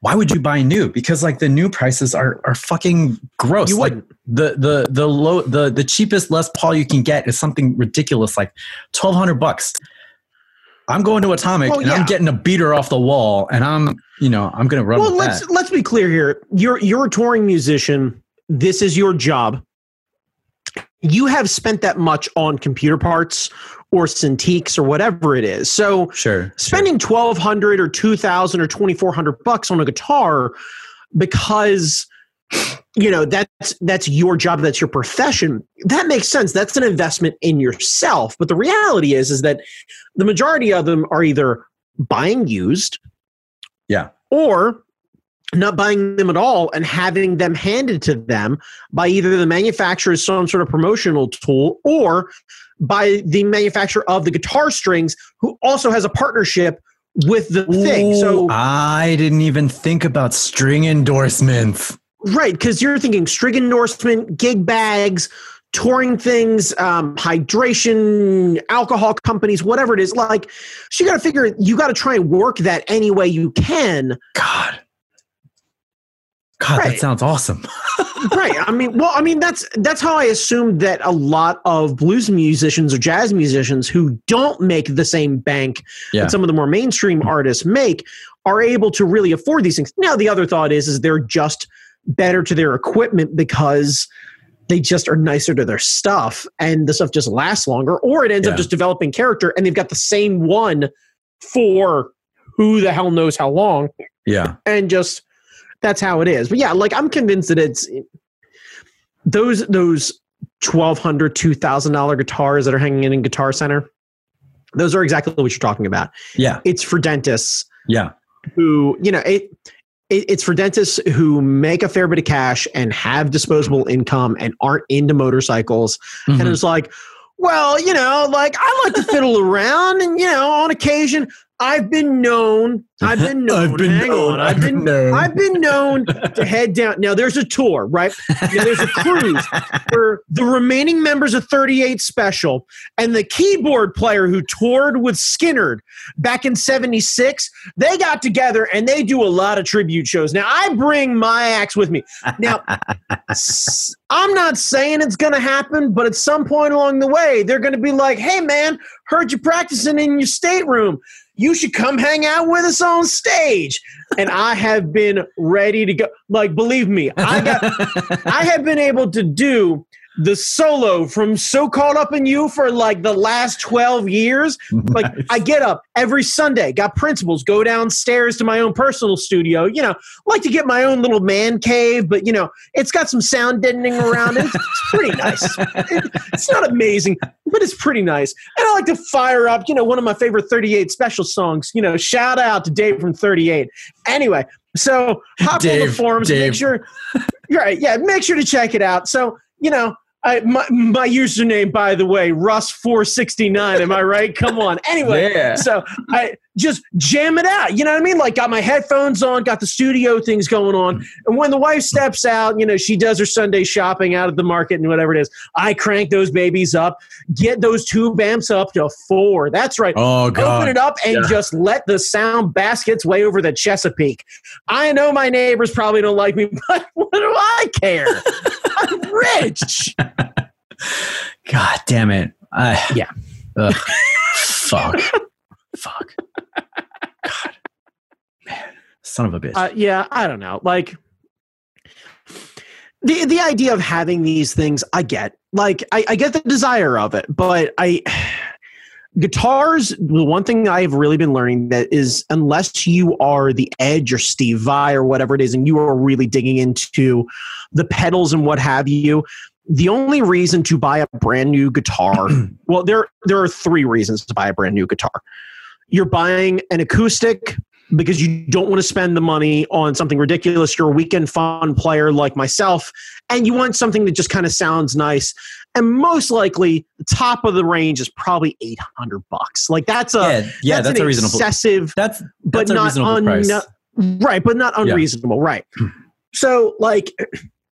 why would you buy new? Because like the new prices are are fucking gross. You like the the the low the the cheapest Les Paul you can get is something ridiculous like twelve hundred bucks. I'm going to Atomic Well, and yeah. I'm getting a beater off the wall, and I'm, you know, I'm gonna run well, let's that. let's be clear here. You're you're a touring musician. This is your job. You have spent that much on computer parts or Cintiqs or whatever it is. So Sure. spending twelve hundred or two thousand or twenty four hundred bucks on a guitar because you know that's that's your job that's your profession that makes sense that's an investment in yourself but the reality is is that the majority of them are either buying used Yeah. or not buying them at all and having them handed to them by either the manufacturer as some sort of promotional tool or by the manufacturer of the guitar strings who also has a partnership with the thing so I didn't even think about string endorsements. Right, because you're thinking string endorsement, gig bags, touring things, um, hydration, alcohol companies, whatever it is. Like, so you got to figure, you got to try and work that any way you can. God. God, Right. that sounds awesome. right. I mean, well, I mean, that's that's how I assumed that a lot of blues musicians or jazz musicians who don't make the same bank Yeah. that some of the more mainstream artists make are able to really afford these things. Now, the other thought is, is they're just better to their equipment because they just are nicer to their stuff and the stuff just lasts longer, or it ends Yeah. up just developing character and they've got the same one for who the hell knows how long Yeah. and just that's how it is. But yeah, like I'm convinced that it's those those twelve hundred, two thousand dollar guitars that are hanging in in Guitar Center. Those are exactly what you're talking about. Yeah. It's for dentists Yeah. who you know it. It's for dentists who make a fair bit of cash and have disposable income and aren't into motorcycles and Mhm. it's like, well, you know, like I like to fiddle around, and you know, on occasion, I've been known. I've been known. I've been hang known, on, I've been. known. I've been known to head down. Now there's a tour, right? Now there's a cruise for the remaining members of 38 Special and the keyboard player who toured with Skynyrd back in 76. They got together and they do a lot of tribute shows. Now I bring my axe with me. Now I'm not saying it's going to happen, but at some point along the way, they're going to be like, hey, man, heard you practicing in your stateroom. You should come hang out with us on stage. And I have been ready to go. Like, believe me, I got I have been able to do the solo from So Caught Up in You for like the last 12 years. Like, Nice. I get up every Sunday, got principles, go downstairs to my own personal studio, you know, like to get my own little man cave, but, you know, it's got some sound deadening around it. It's, pretty nice. It's not amazing, but it's pretty nice. And I like to fire up, you know, one of my favorite 38 special songs, you know, shout out to Dave from 38. Anyway, so hop on the Dave, forums, Dave. make sure, you're right, yeah, make sure to check it out. So, you know, I, my, my username, by the way, Russ469. Am I right? Come on. Anyway, Yeah. so I just jam it out. You know what I mean? Like, got my headphones on, got the studio things going on. And when the wife steps out, you know, she does her Sunday shopping out of the market and whatever it is. I crank those babies up, get those tube amps up to four. That's right. Oh God. Open it up and Yeah. just let the sound baskets way over the Chesapeake. I know my neighbors probably don't like me, but what do I care? I'm rich. God damn it. I, Yeah. Ugh. Fuck. Fuck. God. Man. Son of a bitch. Uh, yeah, I don't know. Like the the idea of having these things, I get. Like I, I get the desire of it, but I guitars. The one thing I've really been learning that is unless you are the Edge or Steve Vai or whatever it is, and you are really digging into the pedals and what have you. The only reason to buy a brand new guitar, well, there there are three reasons to buy a brand new guitar. You're buying an acoustic because you don't want to spend the money on something ridiculous. You're a weekend fun player like myself, and you want something that just kind of sounds nice. And most likely, the top of the range is probably eight hundred bucks. Like that's a yeah, yeah, that's, an a reasonable. excessive, That's but that's a not reasonable un- right, but not Yeah. unreasonable. Right. So like.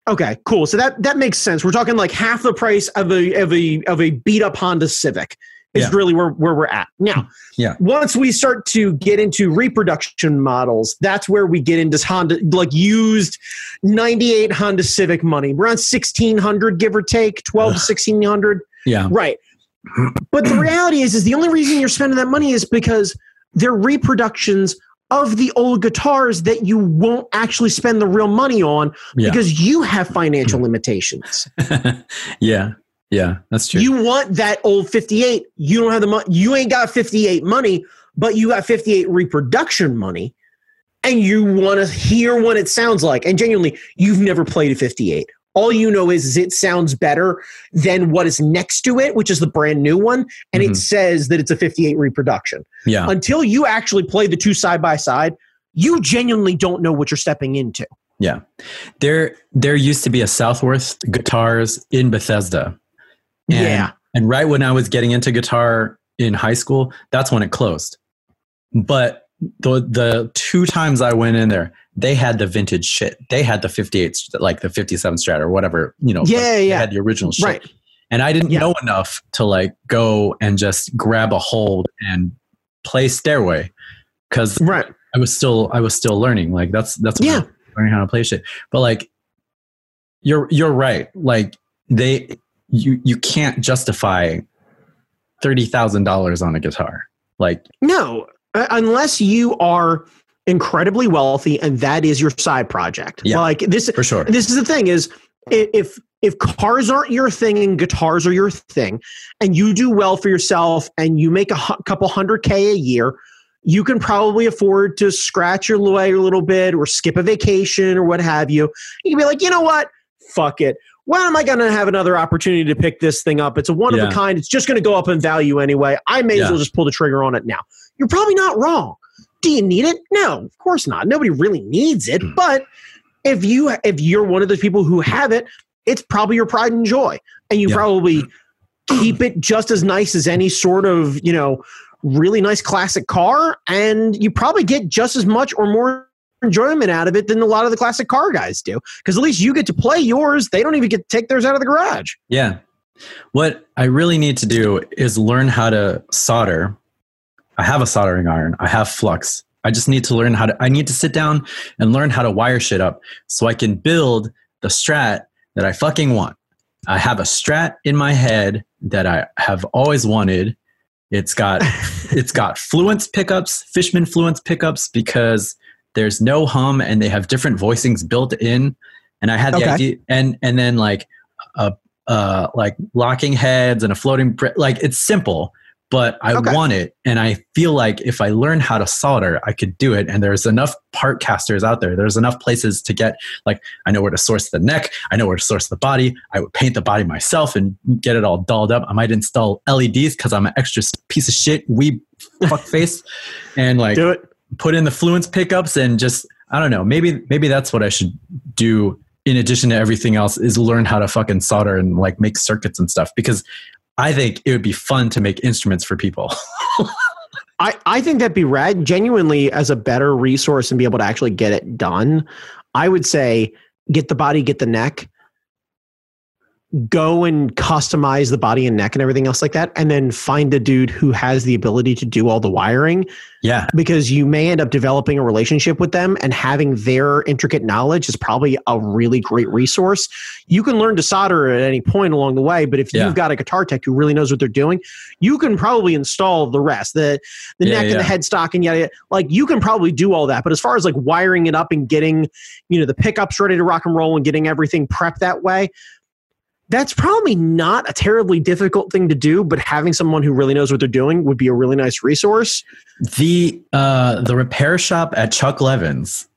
Okay, cool. So that that makes sense. We're talking like half the price of a of a of a beat up Honda Civic is Yeah. really where, where we're at. Now, Yeah. once we start to get into reproduction models, that's where we get into Honda, like used 98 Honda Civic money. We're on 1600, give or take, 12 to 1600. Yeah. Right. But the reality is, is the only reason you're spending that money is because they're reproductions of the old guitars that you won't actually spend the real money on Yeah. because you have financial mm. limitations. yeah. Yeah. That's true. You want that old 58. You don't have the money. You ain't got 58 money, but you got 58 reproduction money. And you want to hear what it sounds like. And genuinely, you've never played a 58. All you know is, is it sounds better than what is next to it, which is the brand new one. And Mhm. it says that it's a 58 reproduction. yeah. Until you actually play the two side by side, you genuinely don't know what you're stepping into. Yeah. There there used to be a Southworth Guitars in Bethesda. And, Yeah. And right when I was getting into guitar in high school, that's when it closed. But the the two times I went in there, they had the vintage shit. They had the 58 like the 57 Strat or whatever, you know. like, Yeah, they yeah. had the original shit. Right. And I didn't Yeah. know enough to like go and just grab a hold and play Stairway cuz Right. I was still I was still learning. Like that's that's Yeah. Learning how to play shit. But like you're you're right. Like they you you can't justify thirty thousand dollars on a guitar. Like No, uh, unless you are incredibly wealthy and that is your side project. Yeah. Like this for sure. this is the thing is if if cars aren't your thing and guitars are your thing and you do well for yourself and you make a couple hundred k a year you can probably afford to scratch your way a little bit or skip a vacation or what have you you can be like you know what fuck it when am i going to have another opportunity to pick this thing up? It's a one of a kind. It's just going to go up in value anyway. I may Yeah. as well just pull the trigger on it now. You're probably not wrong. Do you need it? No of course not. Nobody really needs it Mm. but if you if you're one of those people who have it it's probably your pride and joy. And you Yeah. probably keep it just as nice as any sort of you know really nice classic car and you probably get just as much or more enjoyment out of it than a lot of the classic car guys do because at least you get to play yours they don't even get to take theirs out of the garage Yeah. What I really need to do is learn how to solder. I have a soldering iron. I have flux. I just need to learn how to I need to sit down and learn how to wire shit up so I can build the strat that I fucking want. I have a strat in my head that I have always wanted. It's got it's got Fluence pickups, Fishman Fluence pickups because there's no hum and they have different voicings built in. And I had the Okay. idea and and then like a uh like locking heads and a floating br- like it's simple but I Okay. want it. And I feel like if I learn how to solder I could do it. And there's enough part casters out there. There's enough places to get like I know where to source the neck. I know where to source the body. I would paint the body myself and get it all dolled up. I might install LEDs cuz I'm an extra piece of shit we fuck face and like do it put in the fluence pickups and just I don't know. Maybe maybe that's what I should do in addition to everything else is learn how to fucking solder and like make circuits and stuff because I think it would be fun to make instruments for people. I, I think that'd be rad. Genuinely, as a better resource and be able to actually get it done, I would say get the body, get the neck, go and customize the body and neck and everything else like that, and then find a dude who has the ability to do all the wiring yeah. because you may end up developing a relationship with them and having their intricate knowledge is probably a really great resource. You can learn to solder at any point along the way, but if Yeah. you've got a guitar tech who really knows what they're doing, you can probably install the rest, the the Yeah, neck and the headstock and yada, yada. Like you can probably do all that. But as far as like wiring it up and getting, you know, the pickups ready to rock and roll and getting everything prepped that way, that's probably not a terribly difficult thing to do, but having someone who really knows what they're doing would be a really nice resource. The uh the repair shop at Chuck Levin's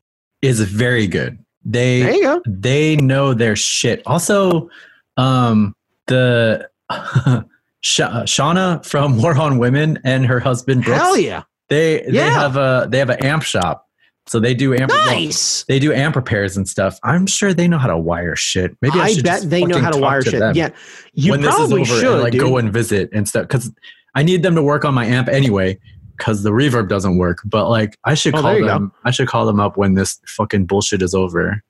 is very good. They There you go. they know their shit. Also, um, the Sha- Shawna from War on Women and her husband Brooks, Hell yeah. they they have a they have an amp shop, so they do amp. well, they do amp repairs and stuff. I'm sure they know how to wire shit. Maybe I, I, bet they know how to wire to shit. them Yeah, you when probably this is over should. and like dude. go and visit and stuff because I need them to work on my amp anyway because the reverb doesn't work. But like I should Oh, call you go. them. I should call them up when this fucking bullshit is over.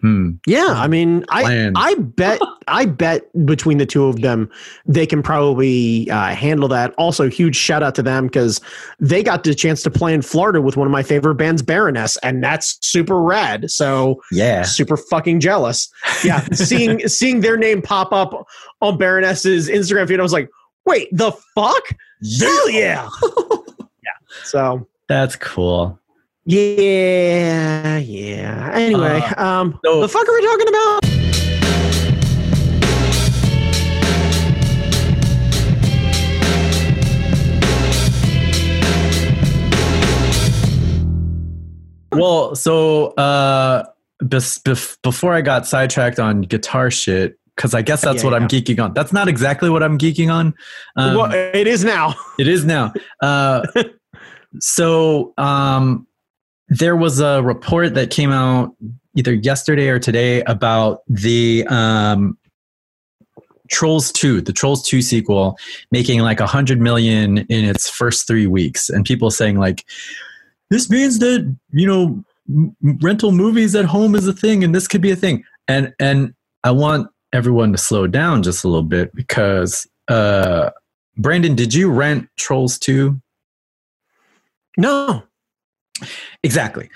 Hmm. yeah, I mean, I. I bet I bet between the two of them, they can probably uh, handle that. Also, huge shout out to them because they got the chance to play in Florida with one of my favorite bands, Baroness, and that's super rad. So yeah. super fucking jealous. Yeah, seeing seeing their name pop up on Baroness's Instagram feed, I was like, Wait, the fuck? Hell yeah. yeah. So That's cool. Yeah, yeah. Anyway, um, so- the fuck are we talking about? Well, so uh, bes- bef- before I got sidetracked on guitar shit, because I guess that's Yeah, what I'm geeking on. That's not exactly what I'm geeking on. Um, well, it is now. It is now. Uh, so um, there was a report that came out either yesterday or today about the um, Trolls 2, the Trolls 2 sequel, making like a hundred million in its first three weeks, and people saying like, this means that you know m- rental movies at home is a thing, and this could be a thing. And and I want everyone to slow down just a little bit because uh, Brandon, did you rent Trolls 2? No. Exactly.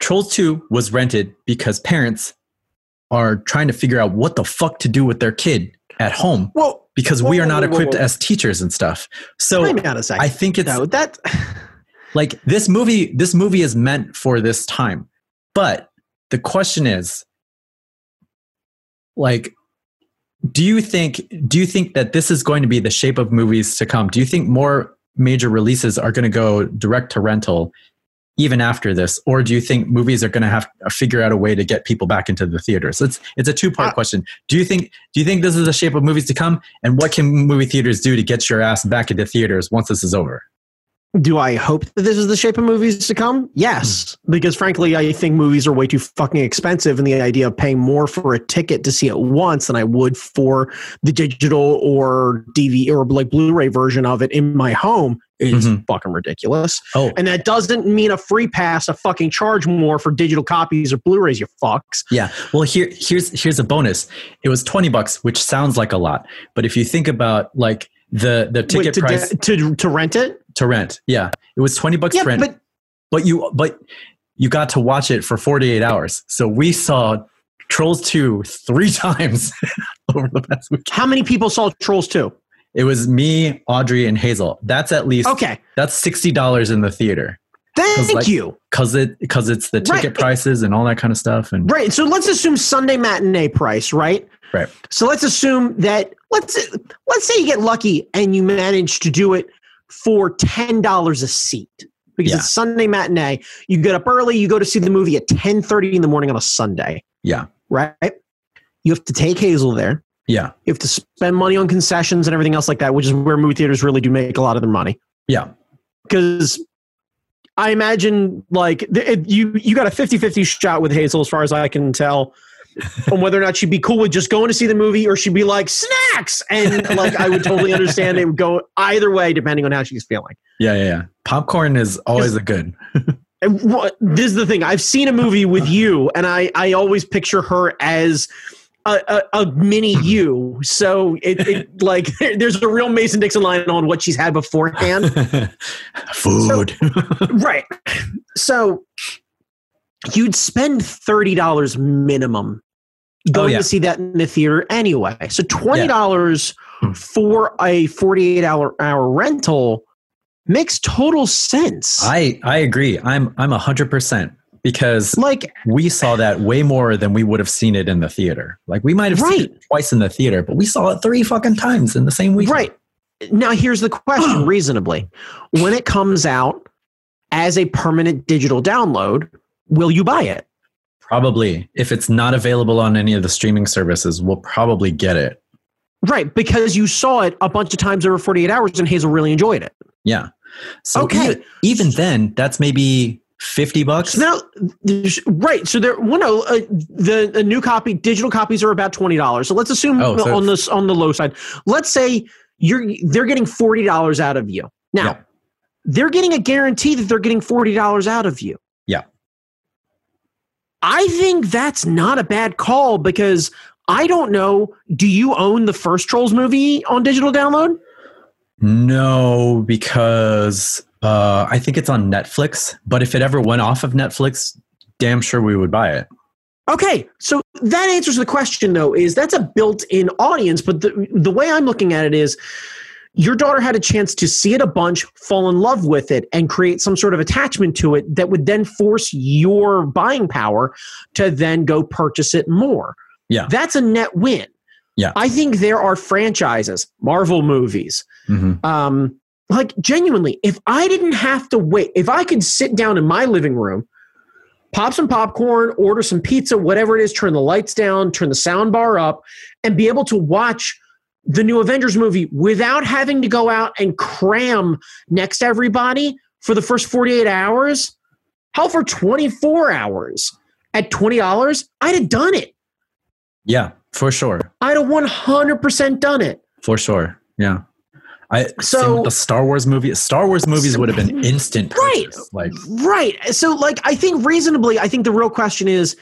Trolls 2 was rented because parents are trying to figure out what the fuck to do with their kid at home Well, because Whoa, we are not whoa, whoa, equipped as teachers and stuff. So out a second. I think it's no, that like this movie this movie is meant for this time. But the question is like do you think do you think that this is going to be the shape of movies to come? Do you think more major releases are going to go direct to rental even after this or do you think movies are going to have to figure out a way to get people back into the theaters? It's it's a two-part Uh, question. Do you think do you think this is the shape of movies to come and what can movie theaters do to get your ass back into theaters once this is over? Do I hope that this is the shape of movies to come? Yes, because frankly, I think movies are way too fucking expensive, and the idea of paying more for a ticket to see it once than I would for the digital or DV or like Blu-ray version of it in my home is Mhm. fucking ridiculous. Oh, And that doesn't mean a free pass to fucking charge more for digital copies or Blu-rays. You fucks. Yeah. Well, here here's here's a bonus. It was 20 bucks, which sounds like a lot, but if you think about like the the ticket Wait, to, price to to rent it. to rent, yeah. It was 20 bucks Yeah, to rent, but, but you but you got to watch it for 48 hours. So we saw Trolls 2 3 times over the past week. how many people saw Trolls 2? It was me, Audrey and Hazel. That's at least Okay, that's $60 in the theater thank like- you. cuz it cuz it's the ticket Right. prices and all that kind of stuff and Right. So let's assume Sunday matinee price, right? Right. So let's assume that let's let's say you get lucky and you manage to do it for ten dollars a seat because Yeah. it's Sunday matinee. You get up early. You go to see the movie at ten thirty in the morning on a Sunday. Yeah. Right. You have to take Hazel there. Yeah. You have to spend money on concessions and everything else like that, which is where movie theaters really do make a lot of their money. Yeah. Because I imagine like it, you you got a 50-50 shot with Hazel as far as I can tell on whether or not she'd be cool with just going to see the movie or she'd be like snacks and like I would totally understand it would go either way depending on how she's feeling. Yeah, yeah, yeah. Popcorn is always a good. And what, this is the thing. I've seen a movie with you, and I, I always picture her as a, a, a mini you. So it, it like there's a real Mason Dixon line on what she's had beforehand. Food. right. So you'd spend thirty dollars minimum going Oh, yeah. to see that in the theater anyway. So twenty dollars Hmm. for a forty-eight hour hour rental makes total sense. I I agree. I'm I'm a hundred percent because like we saw that way more than we would have seen it in the theater. Like we might have seen it twice in the theater, but we saw it three fucking times in the same week. Right. Now, here's the question reasonably. When it comes out as a permanent digital download, will you buy it? Probably. If it's not available on any of the streaming services, we'll probably get it. Right. Because you saw it a bunch of times over 48 hours and Hazel really enjoyed it. Yeah. So Okay. even, even then, that's maybe fifty bucks. So now, right. So there, well, no, uh, the, the new copy, digital copies are about $20. So let's assume Oh, so- on this, on the low side, let's say you're, they're getting $40 out of you. Now, Yeah. they're getting a guarantee that they're getting $40 out of you. I think that's not a bad call because I don't know. Do you own the first Trolls movie on digital download? No, because uh, I think it's on Netflix. But if it ever went off of Netflix, damn sure we would buy it. Okay, so that answers the question though is that's a built-in audience, but the the way I'm looking at it is your daughter had a chance to see it a bunch, fall in love with it, and create some sort of attachment to it that would then force your buying power to then go purchase it more. Yeah. That's a net win. Yeah. I think there are franchises, Marvel movies, Mhm. um, like genuinely, if I didn't have to wait, if I could sit down in my living room, pop some popcorn, order some pizza, whatever it is, turn the lights down, turn the sound bar up, and be able to watch the new Avengers movie without having to go out and cram next everybody for the first 48 hours, hell, for 24 hours at $20, I'd have done it. Yeah, for sure. I'd have 100% done it. For sure. Yeah. I So- the Star Wars movie Star Wars movies would have been instant Right. Like Right. So, like, I think reasonably, I think the real question is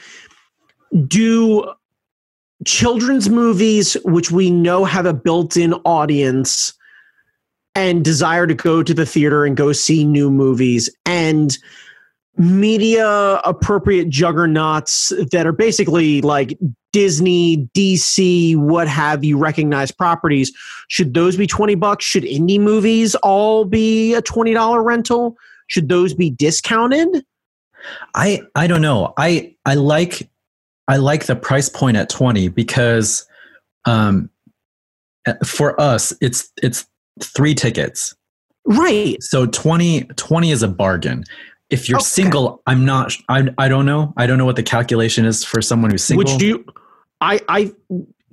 do children's movies, which we know have a built in audience and desire to go to the theater and go see new movies, and media appropriate juggernauts that are basically like Disney, DC, what have you, recognized properties, should those be 20 bucks? Should indie movies all be a $20 rental? Should those be discounted? I I don't know. I I like I like the price point at 20 because um for us it's it's three tickets. Right. So 20 20 is a bargain. If you're Okay. single, I'm not I I don't know. I don't know what the calculation is for someone who's single. Which do you, I, I,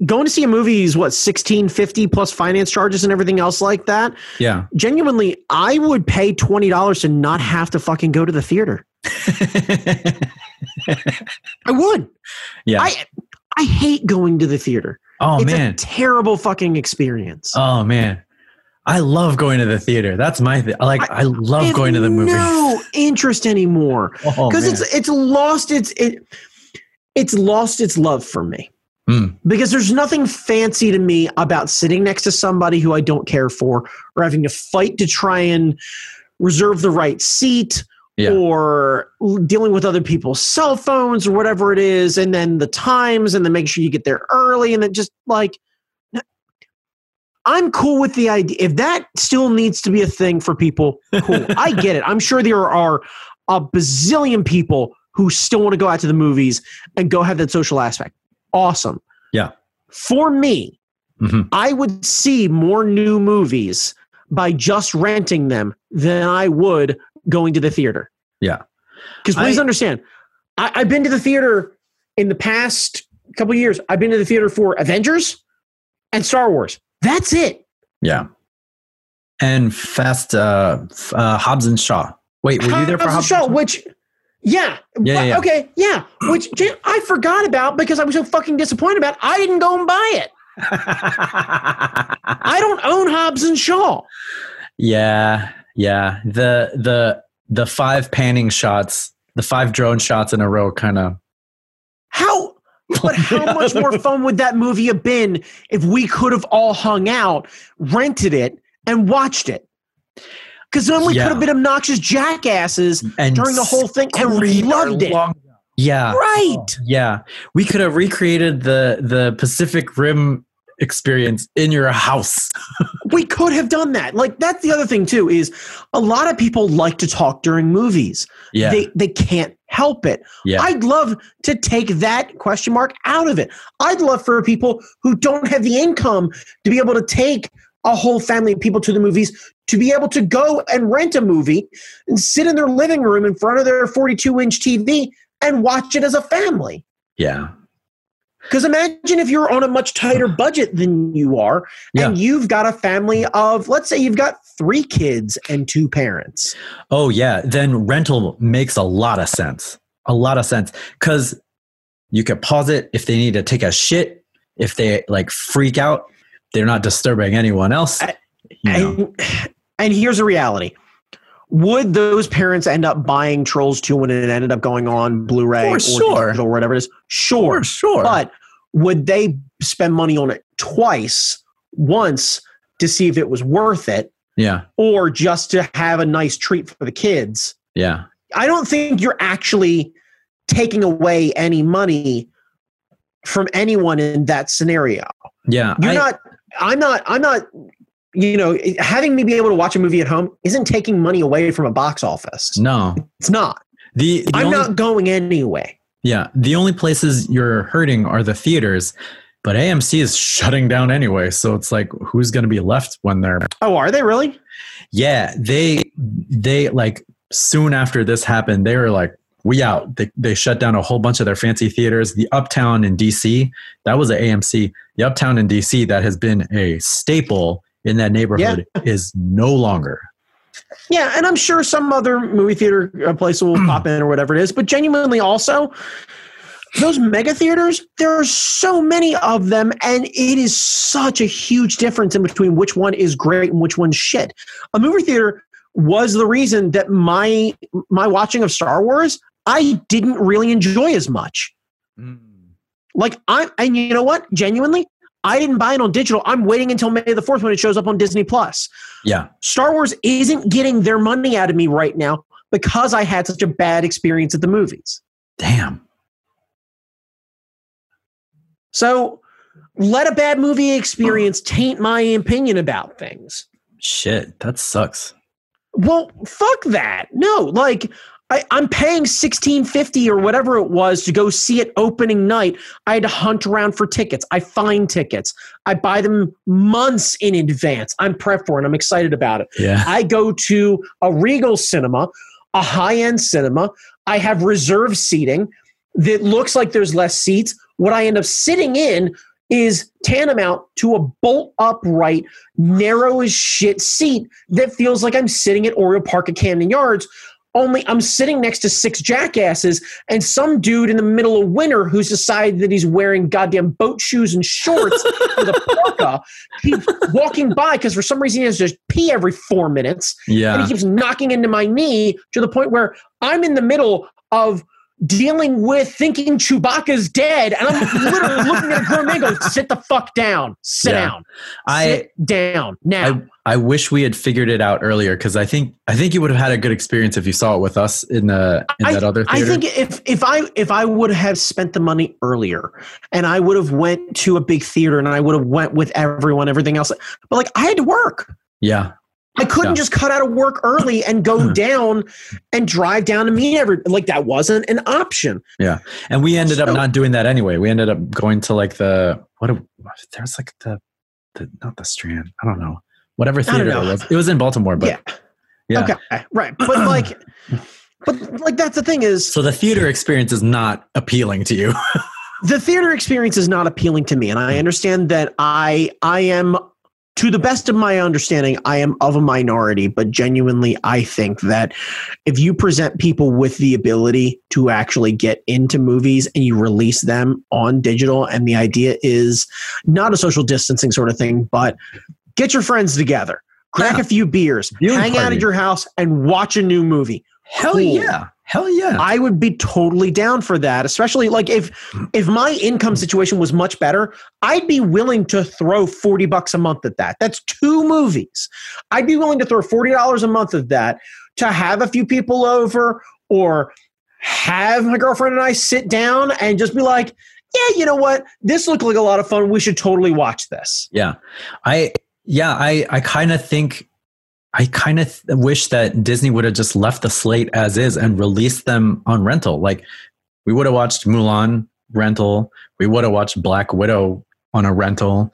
going to see a movie is what, 1650 plus finance charges and everything else like that? yeah. Genuinely, I would pay $20 to not have to fucking go to the theater. I would. yeah. I, I hate going to the theater. oh it's man. a terrible fucking experience. Oh man, I love going to the theater. That's my thing. Like I, love I going to the movie. No interest anymore oh, because man. it's it's lost its it it's lost its love for me. Hmm. Because there's nothing fancy to me about sitting next to somebody who I don't care for, or having to fight to try and reserve the right seat, Yeah. or dealing with other people's cell phones or whatever it is, and then the times, and then make sure you get there early, and then just like. I'm cool with the idea. If that still needs to be a thing for people, cool. I get it. I'm sure there are a bazillion people who still want to go out to the movies and go have that social aspect. Awesome. Yeah. For me, Mhm. I would see more new movies by just renting them than I would going to the theater. Yeah. Because please I- understand, I, I've been to the theater in the past couple of years. I've been to the theater for Avengers and Star Wars. That's it. Yeah. And Fast uh, uh Hobbs and Shaw. Wait, were you there for Hobbs Hobbs? and Shaw? Which, yeah, Yeah, But- yeah. okay, yeah. Which I forgot about because I was so fucking disappointed about. it. I didn't go and buy it. I don't own Hobbs and Shaw. yeah, yeah. The the the five panning shots, the five drone shots in a row kind of How? But how much more fun would that movie have been if we could have all hung out, rented it, and watched it? Because then we Yeah. could have been obnoxious jackasses and during the whole thing and loved it. long- Yeah. Right. Yeah. We could have recreated the the Pacific Rim experience in your house. We could have done that. Like that's the other thing too is a lot of people like to talk during movies. Yeah. They they can't help it. yeah. I'd love to take that question mark out of it. I'd love for people who don't have the income to be able to take a whole family of people to the movies to be able to go and rent a movie and sit in their living room in front of their 42 inch TV and watch it as a family. yeah. Because imagine if you're on a much tighter budget than you are, and you've got a family of, let's say you've got three kids and two parents. Oh yeah, then rental makes a lot of sense. A lot of sense cuz you could pause it if they need to take a shit, if they like freak out, they're not disturbing anyone else. I- You know. And, and here's a reality. Would those parents end up buying Trolls 2 when it ended up going on Blu-ray or, sure. or whatever it is? Sure. sure. But would they spend money on it twice, once to see if it was worth it, yeah. or just to have a nice treat for the kids? Yeah. I don't think you're actually taking away any money from anyone in that scenario. Yeah. You're I- not. I'm not. I'm not. You know, having me be able to watch a movie at home isn't taking money away from a box office. no. It's not. The, the I'm only, not going anyway. Yeah. The only places you're hurting are the theaters, but AMC is shutting down anyway. So it's like, who's going to be left when they're Oh, are they really? Yeah, they they like soon after this happened, they were like, "We out." They they shut down a whole bunch of their fancy theaters. The Uptown in DC, that was an AMC. The Uptown in DC that has been a staple in that neighborhood is no longer. Yeah, and I'm sure some other movie theater uh, place will pop in or whatever it is. But genuinely, also, those mega theaters, there are so many of them, and it is such a huge difference in between which one is great and which one's shit. A movie theater was the reason that my my watching of Star Wars I didn't really enjoy as much. Like I and you know what? Genuinely, I didn't buy it on digital. I'm waiting until May the 4th when it shows up on Disney Plus. Yeah, Star Wars isn't getting their money out of me right now because I had such a bad experience at the movies. damn. So let a bad movie experience taint my opinion about things. Shit, that sucks. Well, fuck that. No, like I, I'm paying sixteen fifty or whatever it was to go see it opening night. I had to hunt around for tickets. I find tickets. I buy them months in advance. I'm prepped for it. I'm excited about it. Yeah, I go to a Regal cinema, a high end cinema. I have reserved seating that looks like there's less seats. What I end up sitting in is tantamount to a bolt upright, narrow as shit seat that feels like I'm sitting at Oriole Park at Camden Yards. Only I'm sitting next to six jackasses and some dude in the middle of winter who's decided that he's wearing goddamn boat shoes and shorts with a parka keeps walking by because for some reason he has to just pee every four minutes Yeah. and he keeps knocking into my knee to the point where I'm in the middle of dealing with thinking Chewbacca's dead, and I'm literally looking at a grown man go, "Sit the fuck down, sit Yeah. down, I sit down now." I wish we had figured it out earlier because I think I think you would have had a good experience if you saw it with us in the in that other Theater. I think if if I if I would have spent the money earlier, and I would have went to a big theater, and I would have went with everyone, everything else, but like I had to work. yeah, I couldn't Yeah. just cut out of work early and go mm-hmm. down and drive down to meet every like that wasn't an option. Yeah, and we ended up not doing that anyway. We ended up going to like the what? a- There's like the the not the Strand. I don't know. Whatever theater it was. It was in Baltimore, but yeah. yeah. Okay. Right. But like, but like that's the thing is So the theater experience is not appealing to you. the theater experience is not appealing to me, and I mm. understand that I I am to the best of my understanding I am of a minority, but genuinely I think that if you present people with the ability to actually get into movies and you release them on digital, and the idea is not a social distancing sort of thing, but get your friends together. Crack Yeah. a few beers, Viewing hang out at your house, and watch a new movie. Hell Cool. yeah. Hell yeah. I would be totally down for that, especially like if if my income situation was much better, I'd be willing to throw 40 bucks a month at that. That's two movies. I'd be willing to throw $40 a month at that to have a few people over or have my girlfriend and I sit down and just be like, yeah, you know what? This looked like a lot of fun. We should totally watch this. Yeah. I yeah, I I kind of think I kind of th- wish that Disney would have just left the slate as is and released them on rental. Like we would have watched Mulan rental, we would have watched Black Widow on a rental.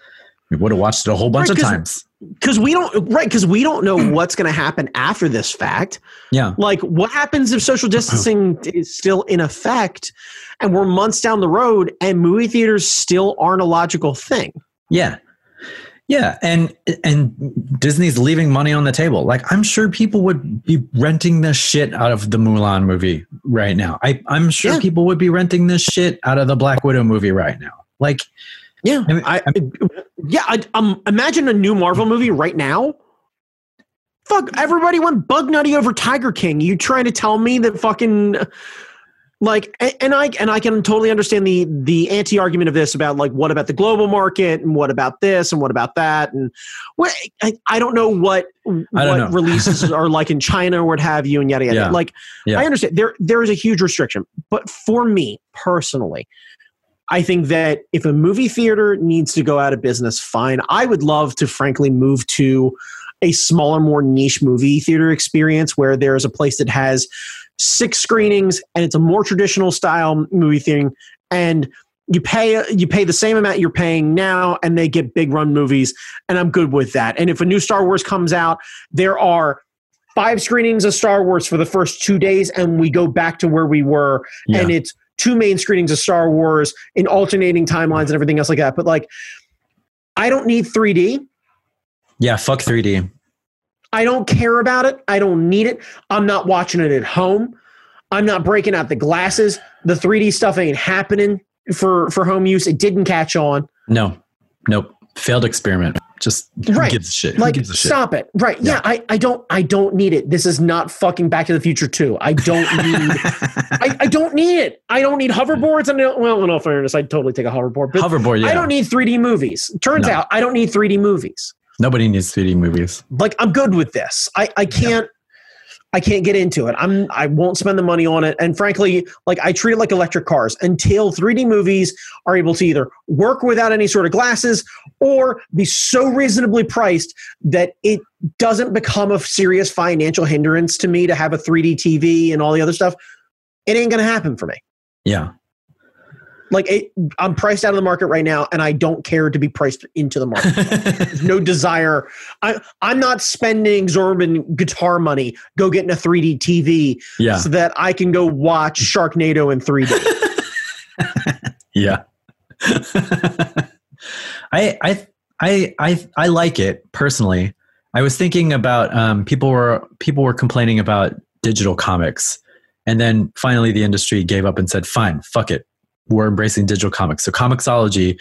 We would have watched it a whole bunch Right, of times. Because we don't right, because we don't know what's gonna happen after this fact. Yeah. like what happens if social uh-huh. distancing is still in effect and we're months down the road and movie theaters still aren't a logical thing Yeah. Yeah, and and Disney's leaving money on the table. Like I'm sure people would be renting the shit out of the Mulan movie right now. I I'm sure Yeah. people would be renting the shit out of the Black Widow movie right now. Like yeah I mean- I, yeah I, um imagine a new marvel movie right now fuck everybody went bug nutty over tiger king you trying to tell me that fucking like and i and i can totally understand the the anti argument of this about like what about the global market and what about this and what about that and what i, I don't know what I what don't know. releases are like in china or what have you and yada yada Yeah. like Yeah. i understand there there is a huge restriction but for me personally I think that if a movie theater needs to go out of business, fine. I would love to, frankly, move to a smaller, more niche movie theater experience where there is a place that has six screenings and it's a more traditional style movie thing, and you pay you pay the same amount you're paying now, and they get big run movies, and I'm good with that. And if a new Star Wars comes out, there are five screenings of Star Wars for the first two days, and we go back to where we were, Yeah. and it's two main screenings of Star Wars in alternating timelines and everything else like that. But like, I don't need 3D. yeah, fuck 3D. I don't care about it. I don't need it. I'm not watching it at home. I'm not breaking out the glasses. The 3D stuff ain't happening for for home use. It didn't catch on. No, nope. Failed experiment. Just Right. gives a shit? Like, gives a shit? stop it. Right? Yeah. Yeah. I, I don't I don't need it. This is not fucking Back to the Future 2. I don't need. I, I don't need it. I don't need hoverboards. And well, in all fairness, I'd totally take a hoverboard. But Hoverboard, yeah. I don't need 3D movies. Turns No. out I don't need 3D movies. Nobody needs 3D movies. Like I'm good with this. I, I can't I can't get into it. I'm I won't spend the money on it. And frankly, like I treat it like electric cars until 3D movies are able to either work without any sort of glasses or be so reasonably priced that it doesn't become a serious financial hindrance to me to have a 3D TV and all the other stuff. It ain't gonna happen for me. Yeah. Like it, I'm priced out of the market right now, and I don't care to be priced into the market. There's no desire. I, I'm not spending exorbitant guitar money go getting a 3D TV yeah. so that I can go watch Sharknado in 3D. Yeah. I I I I I like it personally. I was thinking about um, people were people were complaining about digital comics, and then finally the industry gave up and said, "Fine, fuck it, we're embracing digital comics." So Comixology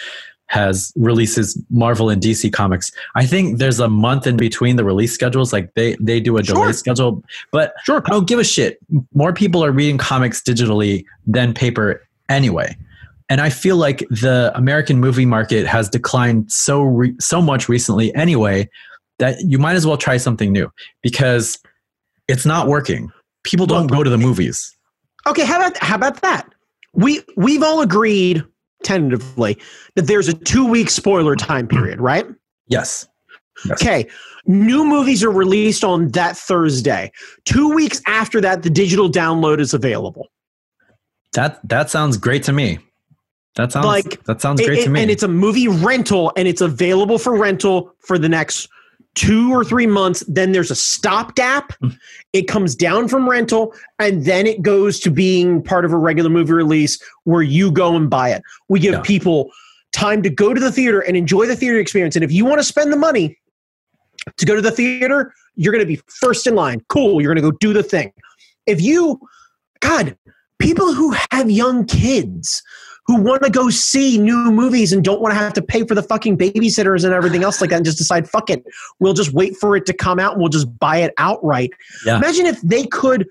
has releases Marvel and DC comics. I think there's a month in between the release schedules. Like they they do a delay schedule, but Sure. I don't give a shit. More people are reading comics digitally than paper anyway. And I feel like the American movie market has declined so re- so much recently anyway that you might as well try something new because it's not working. People don't go to the movies. Okay, how about how about that? We we've all agreed tentatively that there's a two week spoiler time period, right? Yes. Yes. Okay, new movies are released on that Thursday. Two weeks after that, the digital download is available. That that sounds great to me. That sounds Like, that sounds great it- to me. And it's a movie rental, and it's available for rental for the next two or three months. Then there's a stopgap. Hmm. it comes down from rental, and then it goes to being part of a regular movie release where you go and buy it. We give Yeah. people time to go to the theater and enjoy the theater experience. And if you want to spend the money to go to the theater, you're going to be first in line. Cool. You're going to go do the thing. If you, God, people who have young kids who want to go see new movies and don't want to have to pay for the fucking babysitters and everything else like that and just decide, fuck it, we'll just wait for it to come out and we'll just buy it outright. Yeah. Imagine if they could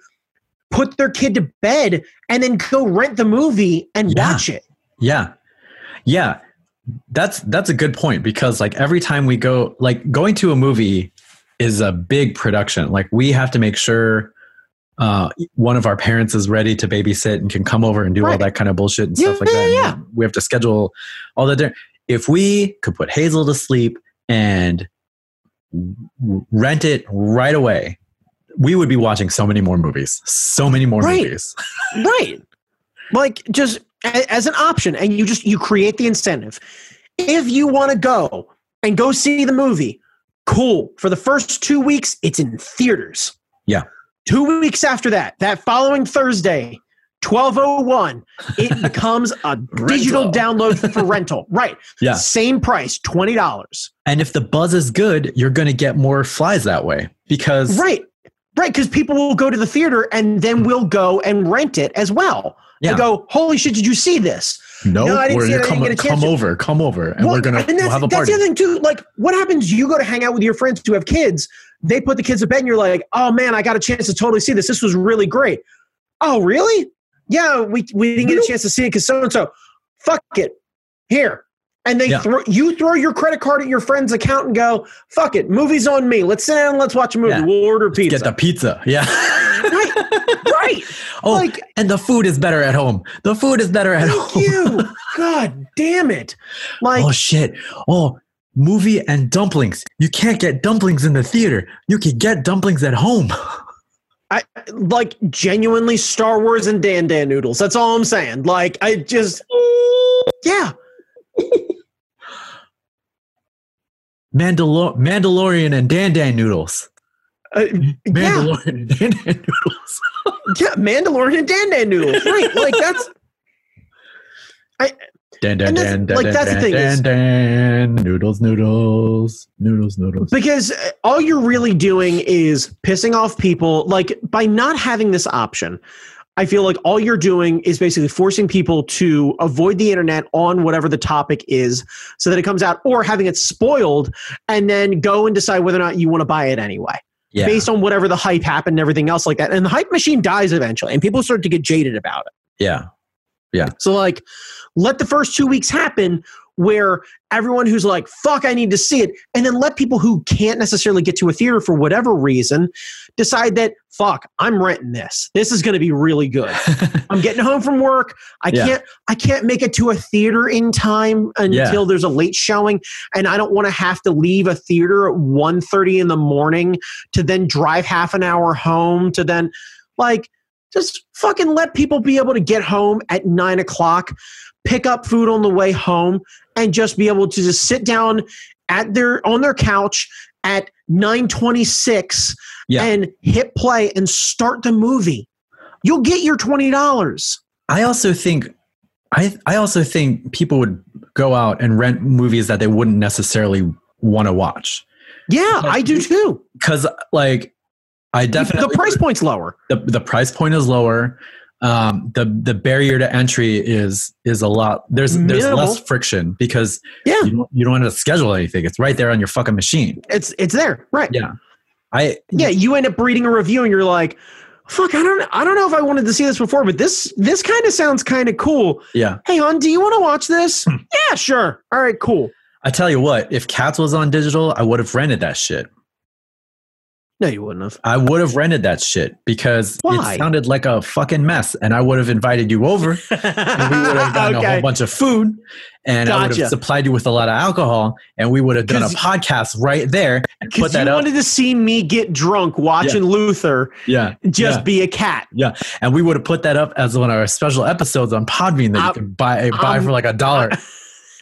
put their kid to bed and then go rent the movie and Yeah. watch it. Yeah. Yeah. That's that's a good point because like every time we go like going to a movie is a big production. Like we have to make sure uh, one of our parents is ready to babysit and can come over and do all that kind of bullshit and Yeah, stuff like that. yeah. And We have to schedule all the di- if we could put Hazel to sleep and rent it right away, we would be watching so many more movies. So many more Right. movies. right like just as an option and you just you create the incentive if you want to go and go see the movie cool for the first two weeks it's in theaters Yeah. Two weeks after that that following thursday 1201 it becomes a digital download for rental right Yeah. same price $20 And if the buzz is good, you're going to get more flies that way because right right because people will go to the theater and then mm. we'll go and rent it as well Yeah. and go holy shit did you see this no, No, I didn't we're see it. I come, didn't get a come over, come over, and Well, we're gonna and we'll have a party that's the other thing too. Like, what happens? You go to hang out with your friends who have kids. They put the kids to bed, and you're like, "Oh man, I got a chance to totally see this. This was really great." Oh, really? yeah, we we didn't get a chance to see it because so and so. Fuck it, here. And they Yeah. throw you throw your credit card at your friend's account and go, fuck it, movie's on me. Let's sit down and let's watch a movie. Yeah. We'll order pizza. Get the pizza. Yeah. right. oh, Like and the food is better at home. The food is better at thank home. you. God damn it. Like oh shit. Oh, movie and dumplings. You can't get dumplings in the theater. You can get dumplings at home. I like genuinely Star Wars and Dan Dan noodles. That's all I'm saying. Like I just yeah. Mandalor- Mandalorian and Dan Dan noodles. Uh, yeah. Mandalorian and Dan Dan noodles. Yeah, Mandalorian and Dan Dan noodles. Right. Like that's Dan Dan And that's- Dan Dan like, Dan that's the Dan thing is- Dan Dan noodles noodles noodles noodles. because uh, all you're really doing is pissing off people like by not having this option i feel like all you're doing is basically forcing people to avoid the internet on whatever the topic is so that it comes out or having it spoiled and then go and decide whether or not you want to buy it anyway Yeah. based on whatever the hype happened and everything else like that and the hype machine dies eventually and people start to get jaded about it yeah Yeah. so like let the first two weeks happen where everyone who's like, fuck, I need to see it, and then let people who can't necessarily get to a theater for whatever reason decide that, fuck, I'm renting this. This is gonna be really good. I'm getting home from work. I Yeah. can't I can't make it to a theater in time until Yeah. there's a late showing. And I don't want to have to leave a theater at 1.30 in the morning to then drive half an hour home to then like just fucking let people be able to get home at nine o'clock, pick up food on the way home, and just be able to just sit down at their on their couch at 926 Yeah. and hit play and start the movie. You'll get your twenty dollars. I also think I I also think people would go out and rent movies that they wouldn't necessarily want to watch Yeah, I do too. because like I definitely the price point's lower. the, the price point is lower. Um, the the barrier to entry is is a lot. There's there's Minimal. less friction because Yeah. you don't, you don't have to schedule anything. It's right there on your fucking machine. It's it's there, right? Yeah, I Yeah, you end up reading a review and you're like, "Fuck, I don't I don't know if I wanted to see this before, but this this kind of sounds kind of cool." yeah. Hey, hon, do you want to watch this? Yeah, sure. All right, cool. I tell you what, if Cats was on digital, I would have rented that shit. No, you wouldn't have. I would have rented that shit because Why? it sounded like a fucking mess, and I would have invited you over. and we would have gotten a whole bunch of food and I would have supplied you with a lot of alcohol and we would have done a podcast right there Because you up. wanted to see me get drunk watching Luther yeah. just yeah, be a cat. yeah. And we would have put that up as one of our special episodes on Podbean that Um, you can buy buy for like a dollar.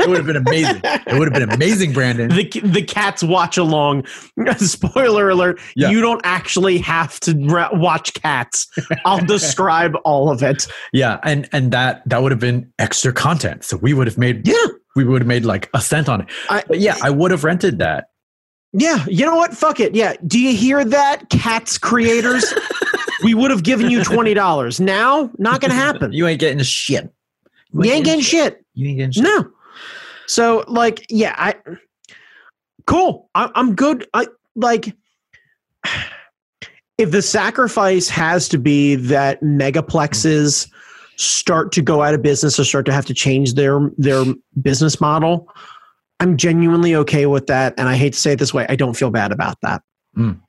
It would have been amazing. It would have been amazing, Brandon. The the cats watch along. Spoiler alert: Yeah. You don't actually have to re- watch cats. I'll describe all of it. Yeah, and and that that would have been extra content. So we would have made Yeah, we would have made like a cent on it. I, But yeah, I would have rented that. yeah. You know what? Fuck it. Yeah. Do you hear that, cats creators? we would have given you twenty dollars. Now, not gonna happen. You ain't getting shit. You ain't getting shit. You ain't getting shit. No. So like, yeah, I cool. I, I'm good. I like if the sacrifice has to be that megaplexes start to go out of business or start to have to change their their business model. I'm genuinely okay with that, and I hate to say it this way, I don't feel bad about that. Mm.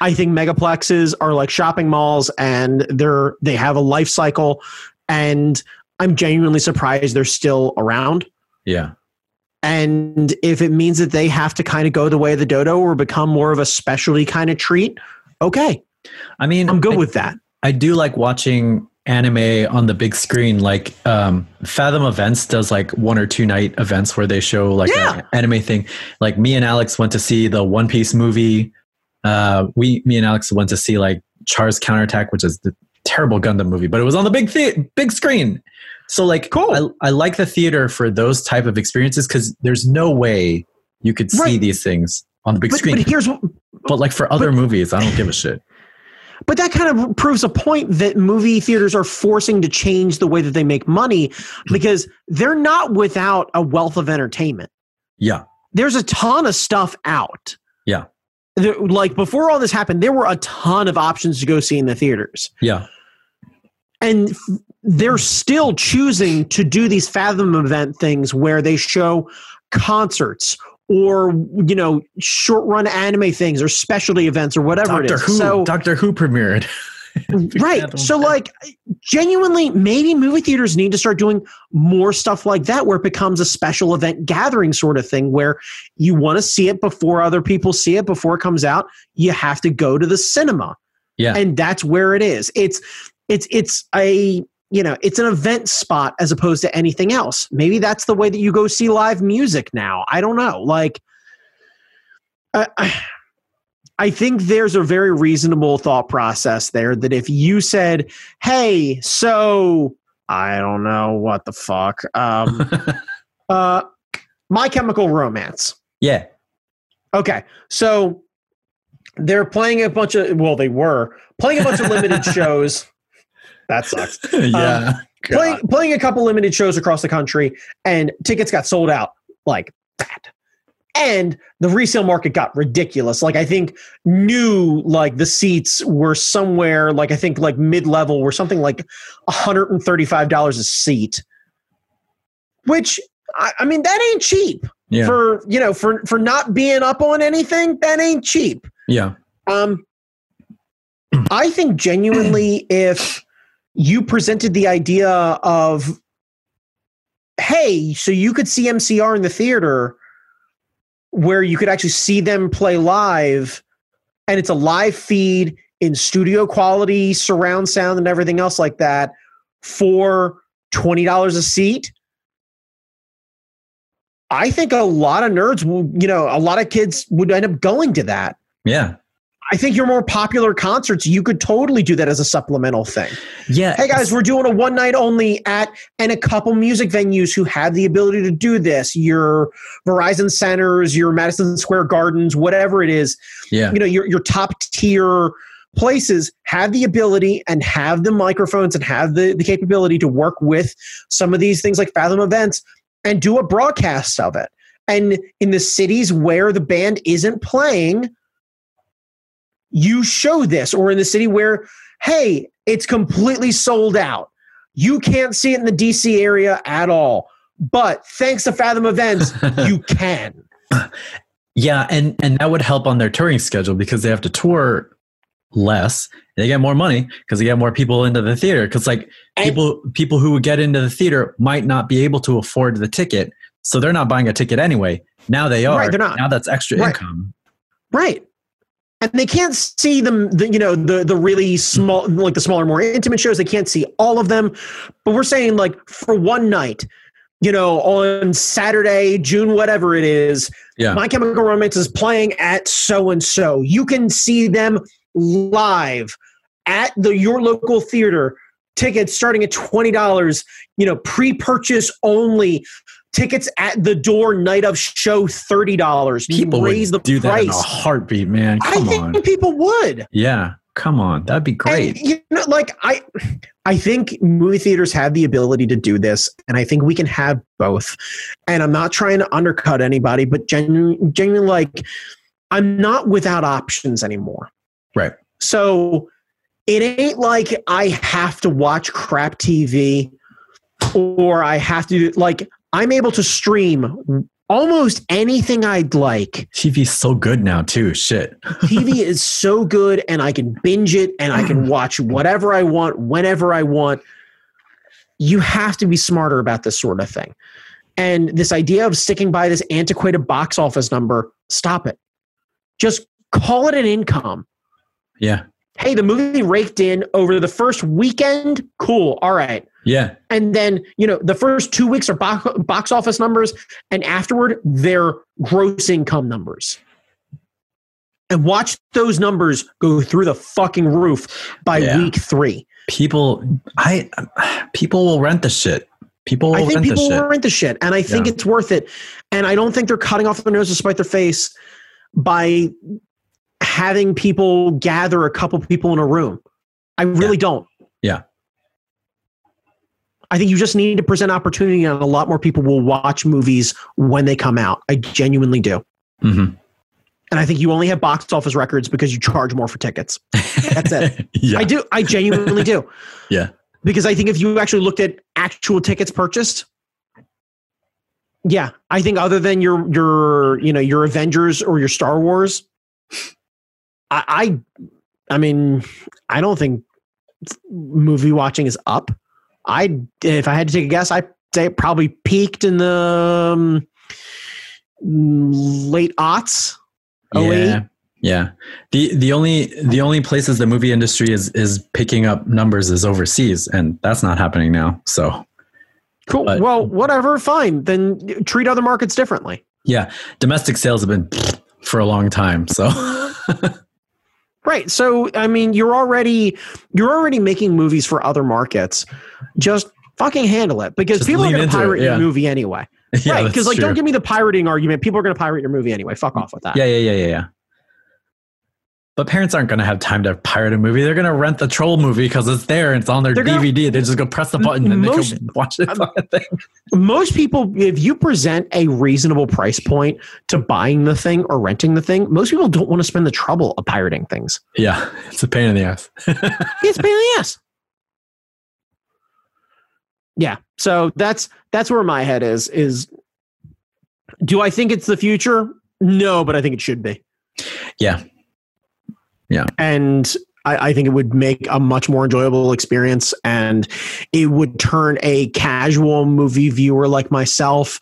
I think megaplexes are like shopping malls, and they're they have a life cycle, and I'm genuinely surprised they're still around. Yeah. And if it means that they have to kind of go the way of the dodo or become more of a specialty kind of treat, okay, I mean, I'm good I, with that. I do like watching anime on the big screen. Like um, Fathom Events does like one or two night events where they show like Yeah. an anime thing. Like me and Alex went to see the One Piece movie. Uh, we, me and Alex went to see like Char's Counterattack, which is the terrible Gundam movie, but it was on the big the- big screen. So like, Cool. I, I like the theater for those type of experiences because there's no way you could see Right. these things on the big But, screen. but here's what but like for other movies, I don't give a shit. But that kind of proves a point that movie theaters are forcing to change the way that they make money hmm. because they're not without a wealth of entertainment. Yeah. There's a ton of stuff out. Yeah. There- like before all this happened, there were a ton of options to go see in the theaters. Yeah. And they're still choosing to do these Fathom event things where they show concerts or you know short run anime things or specialty events or whatever it Doctor is. Who. So Doctor Who premiered. right. So like genuinely maybe movie theaters need to start doing more stuff like that where it becomes a special event gathering sort of thing where you want to see it before other people see it before it comes out. You have to go to the cinema. Yeah. And that's where it is. It's it's it's a you know, it's an event spot as opposed to anything else. Maybe that's the way that you go see live music now. I don't know. Like I, I think there's a very reasonable thought process there that if you said, "Hey, so I don't know what the fuck, um, uh, My Chemical Romance." yeah. Okay, so they're playing a bunch of well, they were playing a bunch of limited shows. That sucks. yeah. Playing playing a couple limited shows across the country, and tickets got sold out like that. And the resale market got ridiculous. Like I think new like the seats were somewhere like I think like mid level were something like $135 a seat. Which I, I mean that ain't cheap yeah. for you know for for not being up on anything that ain't cheap yeah. um i think genuinely if you presented the idea of hey so you could see mcr in the theater where you could actually see them play live and it's a live feed in studio quality surround sound and everything else like that for $20 a seat I think a lot of nerds, will, you know, a lot of kids would end up going to that. Yeah. I think your more popular concerts, you could totally do that as a supplemental thing. Yeah. Hey guys, we're doing a one night only at and a couple music venues who have the ability to do this. Your Verizon centers, your Madison Square Gardens, whatever it is, Yeah. you know, your your top tier places have the ability and have the microphones and have the, the capability to work with some of these things like Fathom events and do a broadcast of it. And in the cities where the band isn't playing, you show this, or in the city where, hey, it's completely sold out. You can't see it in the DC area at all. But thanks to Fathom Events, you can. Yeah, and and that would help on their touring schedule because they have to tour less. They get more money because they get more people into the theater. Because like And- people people who would get into the theater might not be able to afford the ticket, so they're not buying a ticket anyway. Now they are. Right, they're not. Now that's extra Right. income. Right. And they can't see them, the, you know, the the really small, like the smaller, more intimate shows. They can't see all of them. But we're saying, like, for one night, you know, on Saturday, June, whatever it is, Yeah. My Chemical Romance is playing at so and so. You can see them live at the your local theater. Tickets starting at twenty dollars. You know, pre-purchase only. Tickets at the door night of show thirty dollars. People raise the do that in a heartbeat, man. I Come think on. people would. Yeah. Come on. That'd be great. And, you know, like I, I think movie theaters have the ability to do this, and I think we can have both. And I'm not trying to undercut anybody, but genuinely, genuinely, like I'm not without options anymore. Right. So it ain't like I have to watch crap TV, or I have to like I'm able to stream almost anything I'd like. TV's so good now too. Shit. TV is so good and I can binge it and I can watch whatever I want whenever I want. You have to be smarter about this sort of thing. And this idea of sticking by this antiquated box office number, stop it. Just call it an income. Yeah. Hey, the movie raked in over the first weekend. Cool. All right. Yeah. And then, you know, the first two weeks are box, box office numbers, and afterward, they're gross income numbers. And watch those numbers go through the fucking roof by Yeah. week three. People I people will rent the shit. People will I think rent the people will rent the shit, and I think Yeah. it's worth it. And I don't think they're cutting off their nose to spite their face by having people gather a couple people in a room. I really don't. Yeah. I think you just need to present opportunity, and a lot more people will watch movies when they come out. I genuinely do. Mhm. And I think you only have box office records because you charge more for tickets. That's it. yeah. I do. I genuinely do. Yeah. because I think if you actually looked at actual tickets purchased, yeah, I think other than your your you know your Avengers or your Star Wars, I I, I mean I don't think movie watching is up. I if I had to take a guess, I'd say it probably peaked in the um, late aughts. 08. Yeah. Yeah. The the only the only places the movie industry is is picking up numbers is overseas and that's not happening now. So Cool. But- well, whatever. Fine. Then treat other markets differently. yeah, domestic sales have been for a long time. So Right. So I mean, you're already you're already making movies for other markets. Just fucking handle it because Just people are going to into it, pirate yeah. your movie anyway. yeah, right. Because like, true. don't give me the pirating argument. People are going to pirate your movie anyway. Fuck off with that. Yeah, yeah, yeah, yeah, yeah. But parents aren't going to have time to pirate a movie. They're going to rent the troll movie because it's there and it's on their They're gonna- DVD. they just go press the button and Most- they can watch thing. Most people, if you present a reasonable price point to buying the thing or renting the thing, most people don't want to spend the trouble of pirating things. Yeah, it's a pain in the ass. It's a pain in the ass. Yeah. So that's that's where my head is. Is do I think it's the future? No, but I think it should be. Yeah. And I, I think it would make a much more enjoyable experience and it would turn a casual movie viewer like myself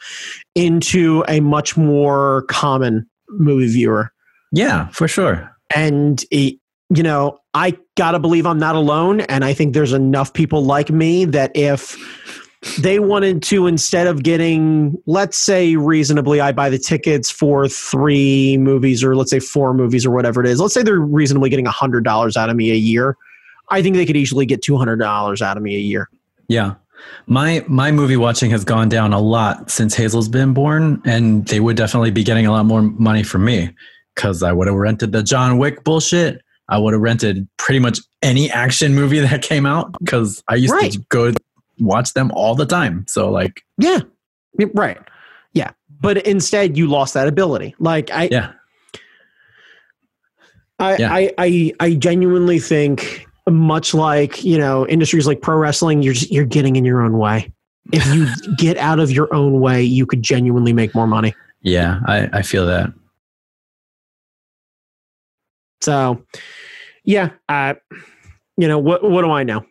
into a much more common movie viewer. yeah, for sure. and it, you know i gotta believe i'm not alone and i think there's enough people like me that if they wanted to instead of getting let's say reasonably i buy the tickets for three movies or let's say four movies or whatever it is let's say they're reasonably getting $100 out of me a year i think they could easily get $200 out of me a year Yeah. My my movie watching has gone down a lot since Hazel's been born, and they would definitely be getting a lot more money from me because I would have rented the John Wick bullshit. I would have rented pretty much any action movie that came out because I used Right. to go watch them all the time. So like, yeah right yeah but instead you lost that ability like i yeah, I, Yeah. I, I, I genuinely think much like you know industries like pro wrestling, you're just, you're getting in your own way. If you get out of your own way, you could genuinely make more money. yeah, I, I feel that. So, yeah, uh, you know what? What do I know?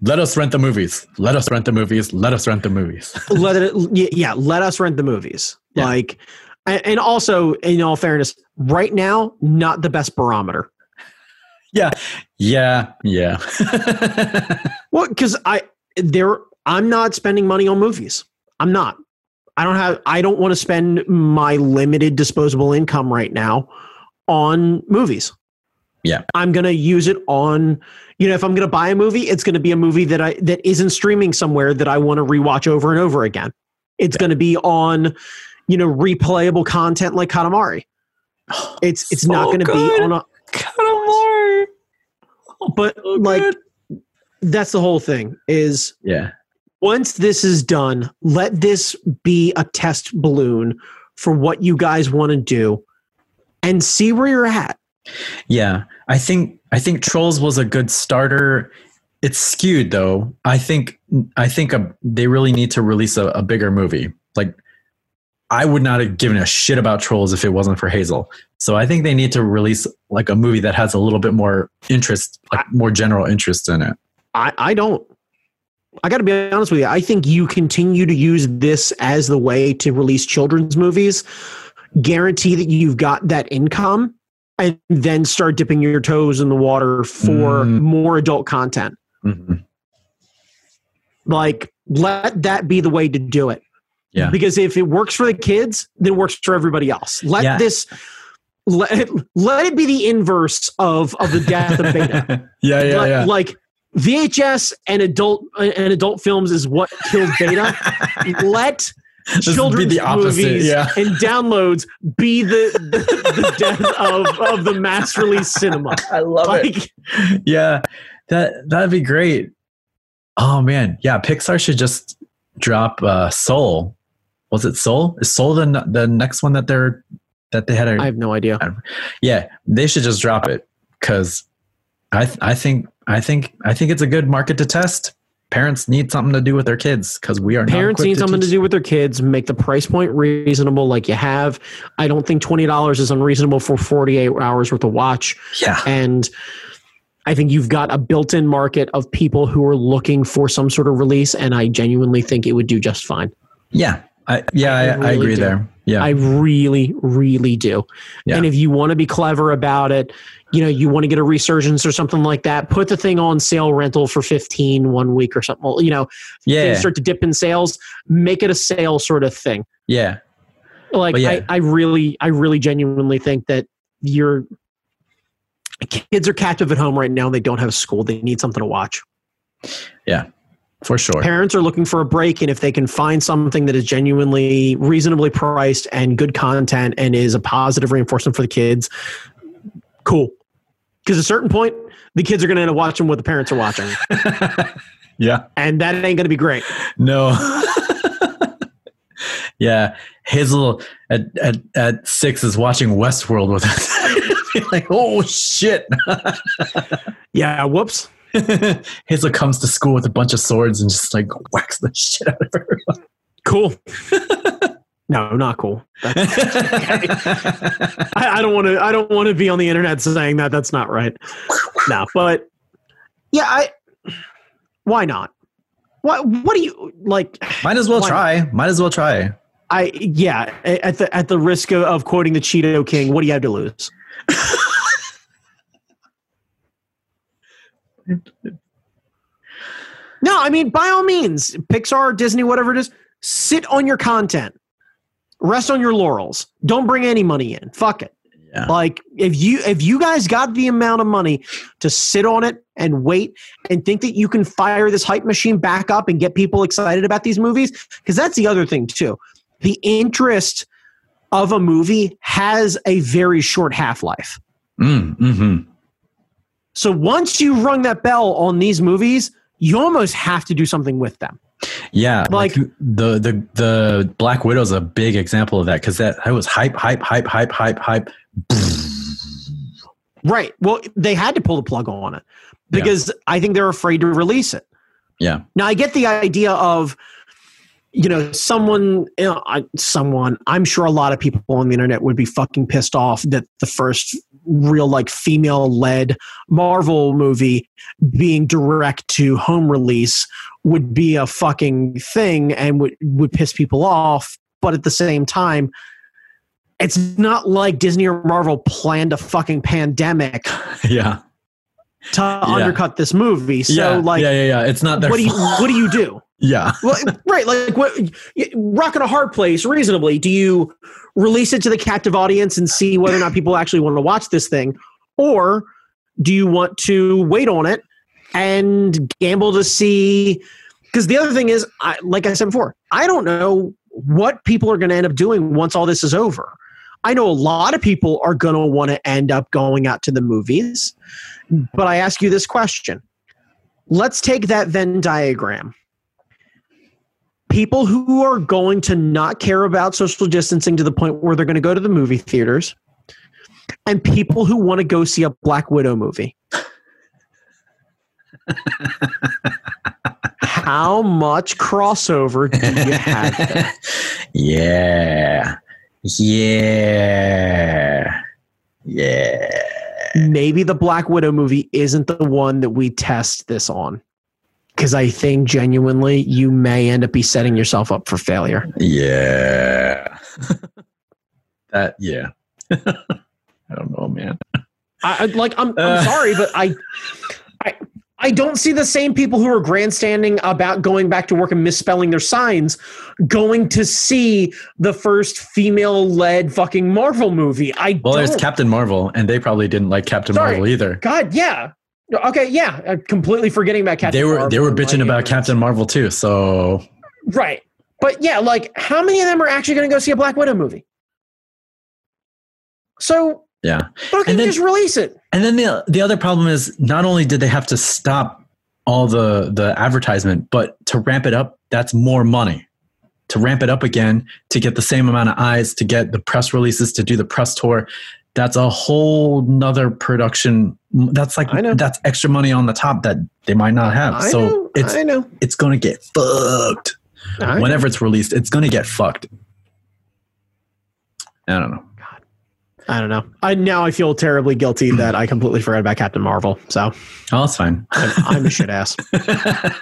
Let us rent the movies. Let us rent the movies. Let us rent the movies. let it, yeah, let us rent the movies. Yeah. Like, and and also, in all fairness, right now, not the best barometer. yeah, yeah, yeah. Well, because I there I'm not spending money on movies. I'm not. I don't have I don't want to spend my limited disposable income right now on movies. Yeah. I'm gonna use it on you know, if I'm gonna buy a movie, it's gonna be a movie that I that isn't streaming somewhere that I want to rewatch over and over again. It's gonna be on, you know, replayable content like Katamari. It's it's not gonna good. be on a Katamari. but like that's the whole thing is yeah, once this is done, let this be a test balloon for what you guys want to do and see where you're at. yeah. I think I think Trolls was a good starter. It's skewed though. I think I think a, they really need to release a, a bigger movie. Like I would not have given a shit about Trolls if it wasn't for Hazel. So I think they need to release like a movie that has a little bit more interest, like more general interest in it. I, I don't. I got to be honest with you. I think you continue to use this as the way to release children's movies, guarantee that you've got that income, and then start dipping your toes in the water for Mm. more adult content. Mhm. Like, let that be the way to do it. Yeah. Because if it works for the kids, then it works for everybody else. Let Yeah. this let it, let it be the inverse of of the death of beta. yeah, yeah, Like- yeah. Like VHS and adult and adult films is what killed beta. let This would be children's the opposite, movies yeah. and downloads be the the, the death of, of the mass release cinema. I love Like yeah, that that'd be great. Oh man, yeah. Pixar should just drop uh, Soul. Was it Soul? Is Soul the the next one that they're that they had? A, I have no idea. yeah, they should just drop it because I th- I think I think I think it's a good market to test. Parents need something to do with their kids because we are Parents need something to teach- do with their kids. Make the price point reasonable, like you have. I don't think twenty dollars is unreasonable for forty-eight hours worth of watch. Yeah, and I think you've got a built-in market of people who are looking for some sort of release, and I genuinely think it would do just fine. yeah, I, yeah. I I, I, agree do. there. Yeah, I really, really do. Yeah. And if you want to be clever about it, you know, you want to get a resurgence or something like that, put the thing on sale rental for 15 one week or something. Well, You know, yeah, start to dip in sales, make it a sale sort of thing. yeah. Like yeah. I, I really, I really genuinely think that you're kids are captive at home right now. They don't have school. They need something to watch. For sure. parents are looking for a break and if they can find something that is genuinely reasonably priced and good content and is a positive reinforcement for the kids cool because at a certain point the kids are going to end up watching what the parents are watching yeah. and that ain't going to be great No. yeah. Hazel at, at, at six is watching Westworld with us. like, oh shit. yeah whoops Hazel comes to school with a bunch of swords and just like whacks the shit out of her. cool no not cool That's, I, I don't want to i don't want to be on the internet saying that that's not right no but yeah i why not what what do you like Might as well Why try. Might as well try. I yeah, at the at the risk of, of quoting the Cheeto King, what do you have to lose? No, I mean by all means, Pixar, Disney, whatever it is, sit on your content. Rest on your laurels. Don't bring any money in. Fuck it. Yeah. Like if you if you guys got the amount of money to sit on it and wait and think that you can fire this hype machine back up and get people excited about these movies, because that's the other thing too. The interest of a movie has a very short half life. Mm, mm-hmm. So once you rung that bell on these movies, you almost have to do something with them. Yeah, like, Like- the the the Black Widow's a big example of that because that that was hype, hype, hype, hype, hype, hype. Right. Well, they had to pull the plug on it Yeah. because I think they're afraid to release it. Yeah, Now I get the idea of you know someone you know, I- someone I'm sure a lot of people on the internet would be fucking pissed off that the first real like female led Marvel movie being direct to home release would be a fucking thing and would would piss people off. But at the same time it's not like Disney or Marvel planned a fucking pandemic yeah, to undercut this movie. So yeah, like yeah, yeah, yeah. It's not their what do you what do you do Yeah, well, right. Like what, rocking a hard place reasonably. Do you release it to the captive audience and see whether or not people actually want to watch this thing, or do you want to wait on it and gamble to see? Because the other thing is, I, like I said before, I don't know what people are going to end up doing once all this is over. I know a lot of people are going to want to end up going out to the movies, but I ask you this question. Let's take that Venn diagram people who are going to not care about social distancing to the point where they're going to go to the movie theaters and people who want to go see a black widow movie how much crossover do you have there? yeah, yeah, yeah. maybe the black widow movie isn't the one that we test this on because i think genuinely you may end up be setting yourself up for failure Yeah. that yeah. I don't know, man. I, I like I'm, I'm Uh. sorry, but I, I I don't see the same people who are grandstanding about going back to work and misspelling their signs going to see the first female-led fucking Marvel movie. I Well, there's don't. Captain Marvel, and they probably didn't like Captain Sorry. Marvel either. God, yeah. Okay, yeah. I'm completely forgetting about Captain they were Marvel they were bitching about ignorance. Captain Marvel too. So Right. But yeah, like how many of them are actually going to go see a Black Widow movie? So yeah. fucking And then- just release it. And then the the other problem is not only did they have to stop all the the advertisement, but to ramp it up, that's more money. To ramp it up again, to get the same amount of eyes, to get the press releases, to do the press tour, that's a whole nother production. That's like I know. that's extra money on the top that they might not have. I so know, it's I know. it's gonna get fucked. I know. Whenever it's released, it's gonna get fucked. I don't know. I don't know. I now I feel terribly guilty that I completely forgot about Captain Marvel. So Oh, it's fine. I'm, I'm a shit ass.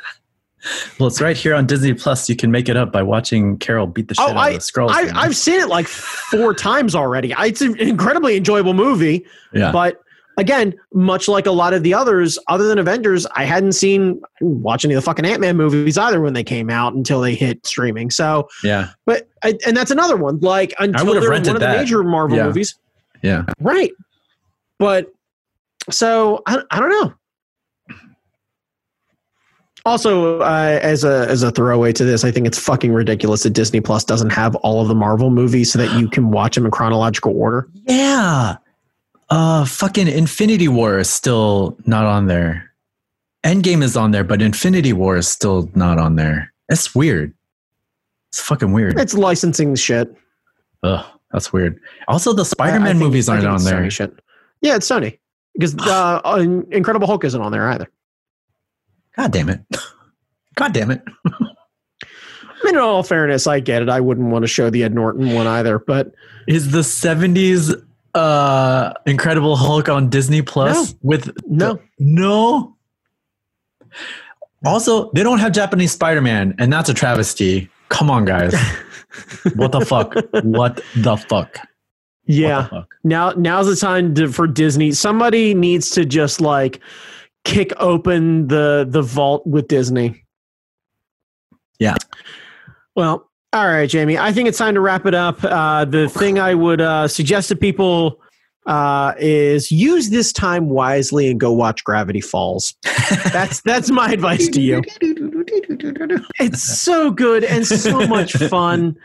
well, it's right here on Disney Plus. You can make it up by watching Carol beat the oh, shit Oh, out I, of the Skrulls. I I've seen it like four times already. It's an incredibly enjoyable movie, yeah. but again, much like a lot of the others, other than Avengers, I hadn't seen watch any of the fucking Ant Man movies either when they came out until they hit streaming. So, yeah. but and that's another one. Like until they're one of the major Marvel Yeah. movies, Yeah. right? But so I, I don't know. Also, uh, as a as a throwaway to this, I think it's fucking ridiculous that Disney Plus doesn't have all of the Marvel movies so that you can watch them in chronological order. Yeah. Uh fucking Infinity War is still not on there. Endgame is on there, but Infinity War is still not on there. It's weird. It's fucking weird. It's licensing shit. Ugh, that's weird. Also, the I- I Spider-Man think- movies aren't on there. Sony shit. Yeah, it's Sony because uh, Incredible Hulk isn't on there either. God damn it. God damn it. I mean, in all fairness, I get it. I wouldn't want to show the Ed Norton one either, but Is the 70s uh Incredible Hulk on Disney Plus with no. No. Also, they don't have Japanese Spider-Man, and that's a travesty. Come on, guys. what the fuck? What the fuck? Yeah. The fuck? Now, now's the time to, for Disney. Somebody needs to just like kick open the the vault with Disney. Yeah. Well, all right, Jamie. I think it's time to wrap it up. Uh, the thing I would uh, suggest to people uh, is use this time wisely and go watch Gravity Falls. That's that's my advice to you. It's so good and so much fun.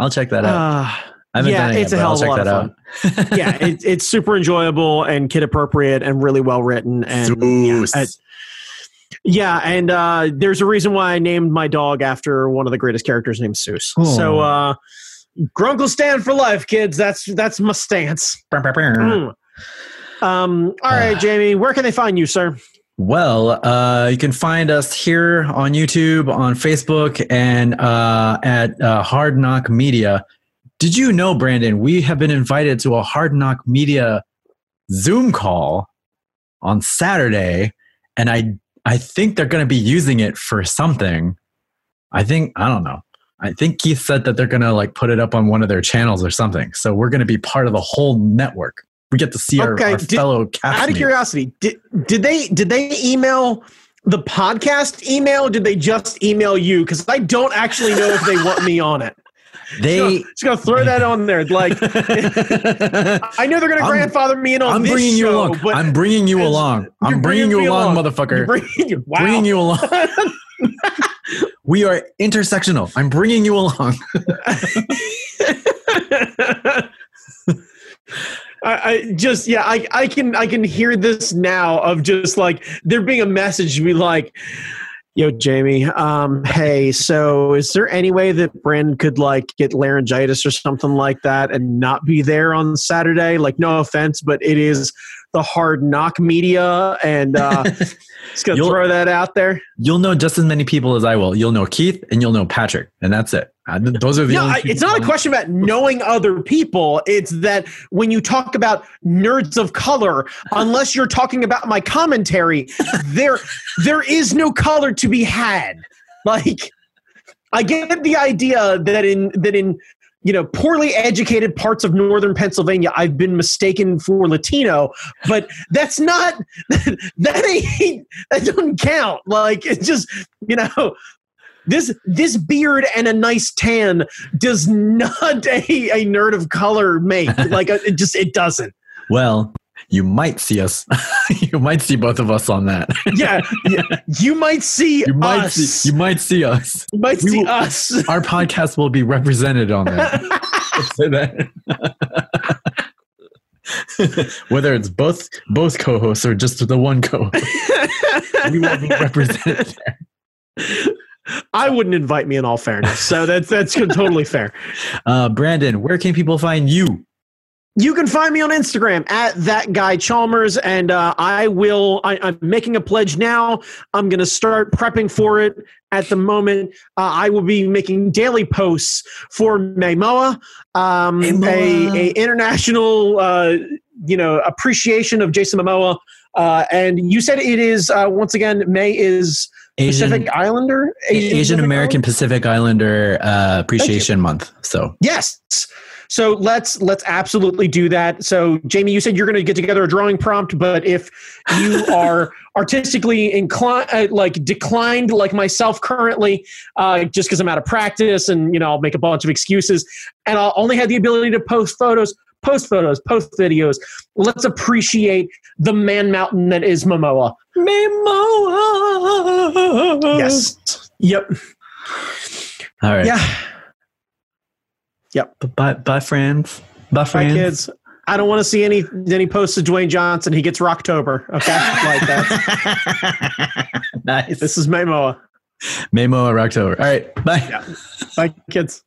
I'll check that out. I yeah, it's yet, a hell of a lot of fun. yeah, it, it's super enjoyable and kid appropriate and really well written. And yeah, it- yeah, and uh, there's a reason why I named my dog after one of the greatest characters named Soos. So, uh, Grunkle Stan for life, kids. That's that's my stance. Mm. Um, all right, Jamie, where can they find you, sir? Well, uh, you can find us here on YouTube, on Facebook, and uh, at uh, Hard NOC Media. Did you know, Brandon, we have been invited to a Hard NOC Media Zoom call on Saturday, and I I think they're going to be using it for something. I think I don't know. I think Keith said that they're going to like put it up on one of their channels or something. So we're going to be part of the whole network. We get to see our, Okay, our did- fellow cast Out of curiosity, did did they did they email the podcast email? Or did they just email you? Because I don't actually know if they want me on it. They Just gonna throw that on there. Like I know they're gonna I'm- grandfather me in on I'm this bringing you show, along. I'm bringing you along. I'm bringing you me along, You're motherfucker. bringing, wow. Bringing you along. we are intersectional. I'm bringing you along. I, I just yeah I, I can I can hear this now of just like there being a message to be like yo Jamie um hey so is there any way that Brandon could like get laryngitis or something like that and not be there on Saturday like no offense but it is the Hard NOC Media and uh just gonna throw that out there You'll know just as many people as I will. You'll know Keith and you'll know Patrick, and that's it. Uh, th- Those are the no, it's not a question about knowing other people. It's that when you talk about nerds of color, unless you're talking about my commentary, there there is no color to be had. Like, I get the idea that in that in you know poorly educated parts of northern Pennsylvania, I've been mistaken for Latino, but that's not that ain't that doesn't count. Like, it's just you know this this beard and a nice tan does not a, a nerd of color make like it just it doesn't Well, you might see us. you might see both of us on that. yeah, yeah you might see You might us see. You might see us. you might we see will- us Our podcast will be represented on that. Let's say that. Whether it's both both co-hosts or just the one co-host, we will be represented there. I wouldn't invite me in all fairness so that's that's totally fair Uh, Brandon, where can people find you? You can find me on Instagram at that guy Chalmers, and uh, I will. I, I'm making a pledge now. I'm going to start prepping for it. At the moment, uh, I will be making daily posts for Maymoa, um, a, a international, uh, you know, appreciation of Jason Momoa. Uh, and you said it is uh, once again May is Asian Pacific Islander, Asian Pacific American Pacific Islander uh, Appreciation Month. So Yes. So let's let's absolutely do that. So Jamie, you said you're going to get together a drawing prompt, but if you are artistically inclined, uh, like declined, like myself currently, uh, just because I'm out of practice and you know I'll make a bunch of excuses, and I'll only have the ability to post photos, post photos, post videos. Let's appreciate the man mountain that is Momoa. Momoa. Yes. Yep. All right. Yeah. Yep. Bye, bye, friends. Bye, Bye, friends. kids. I don't want to see any any posts of Dwayne Johnson. He gets Rocktober. Okay, like that. nice. This is Memoa. Memo or October. All right. Bye. Bye, kids.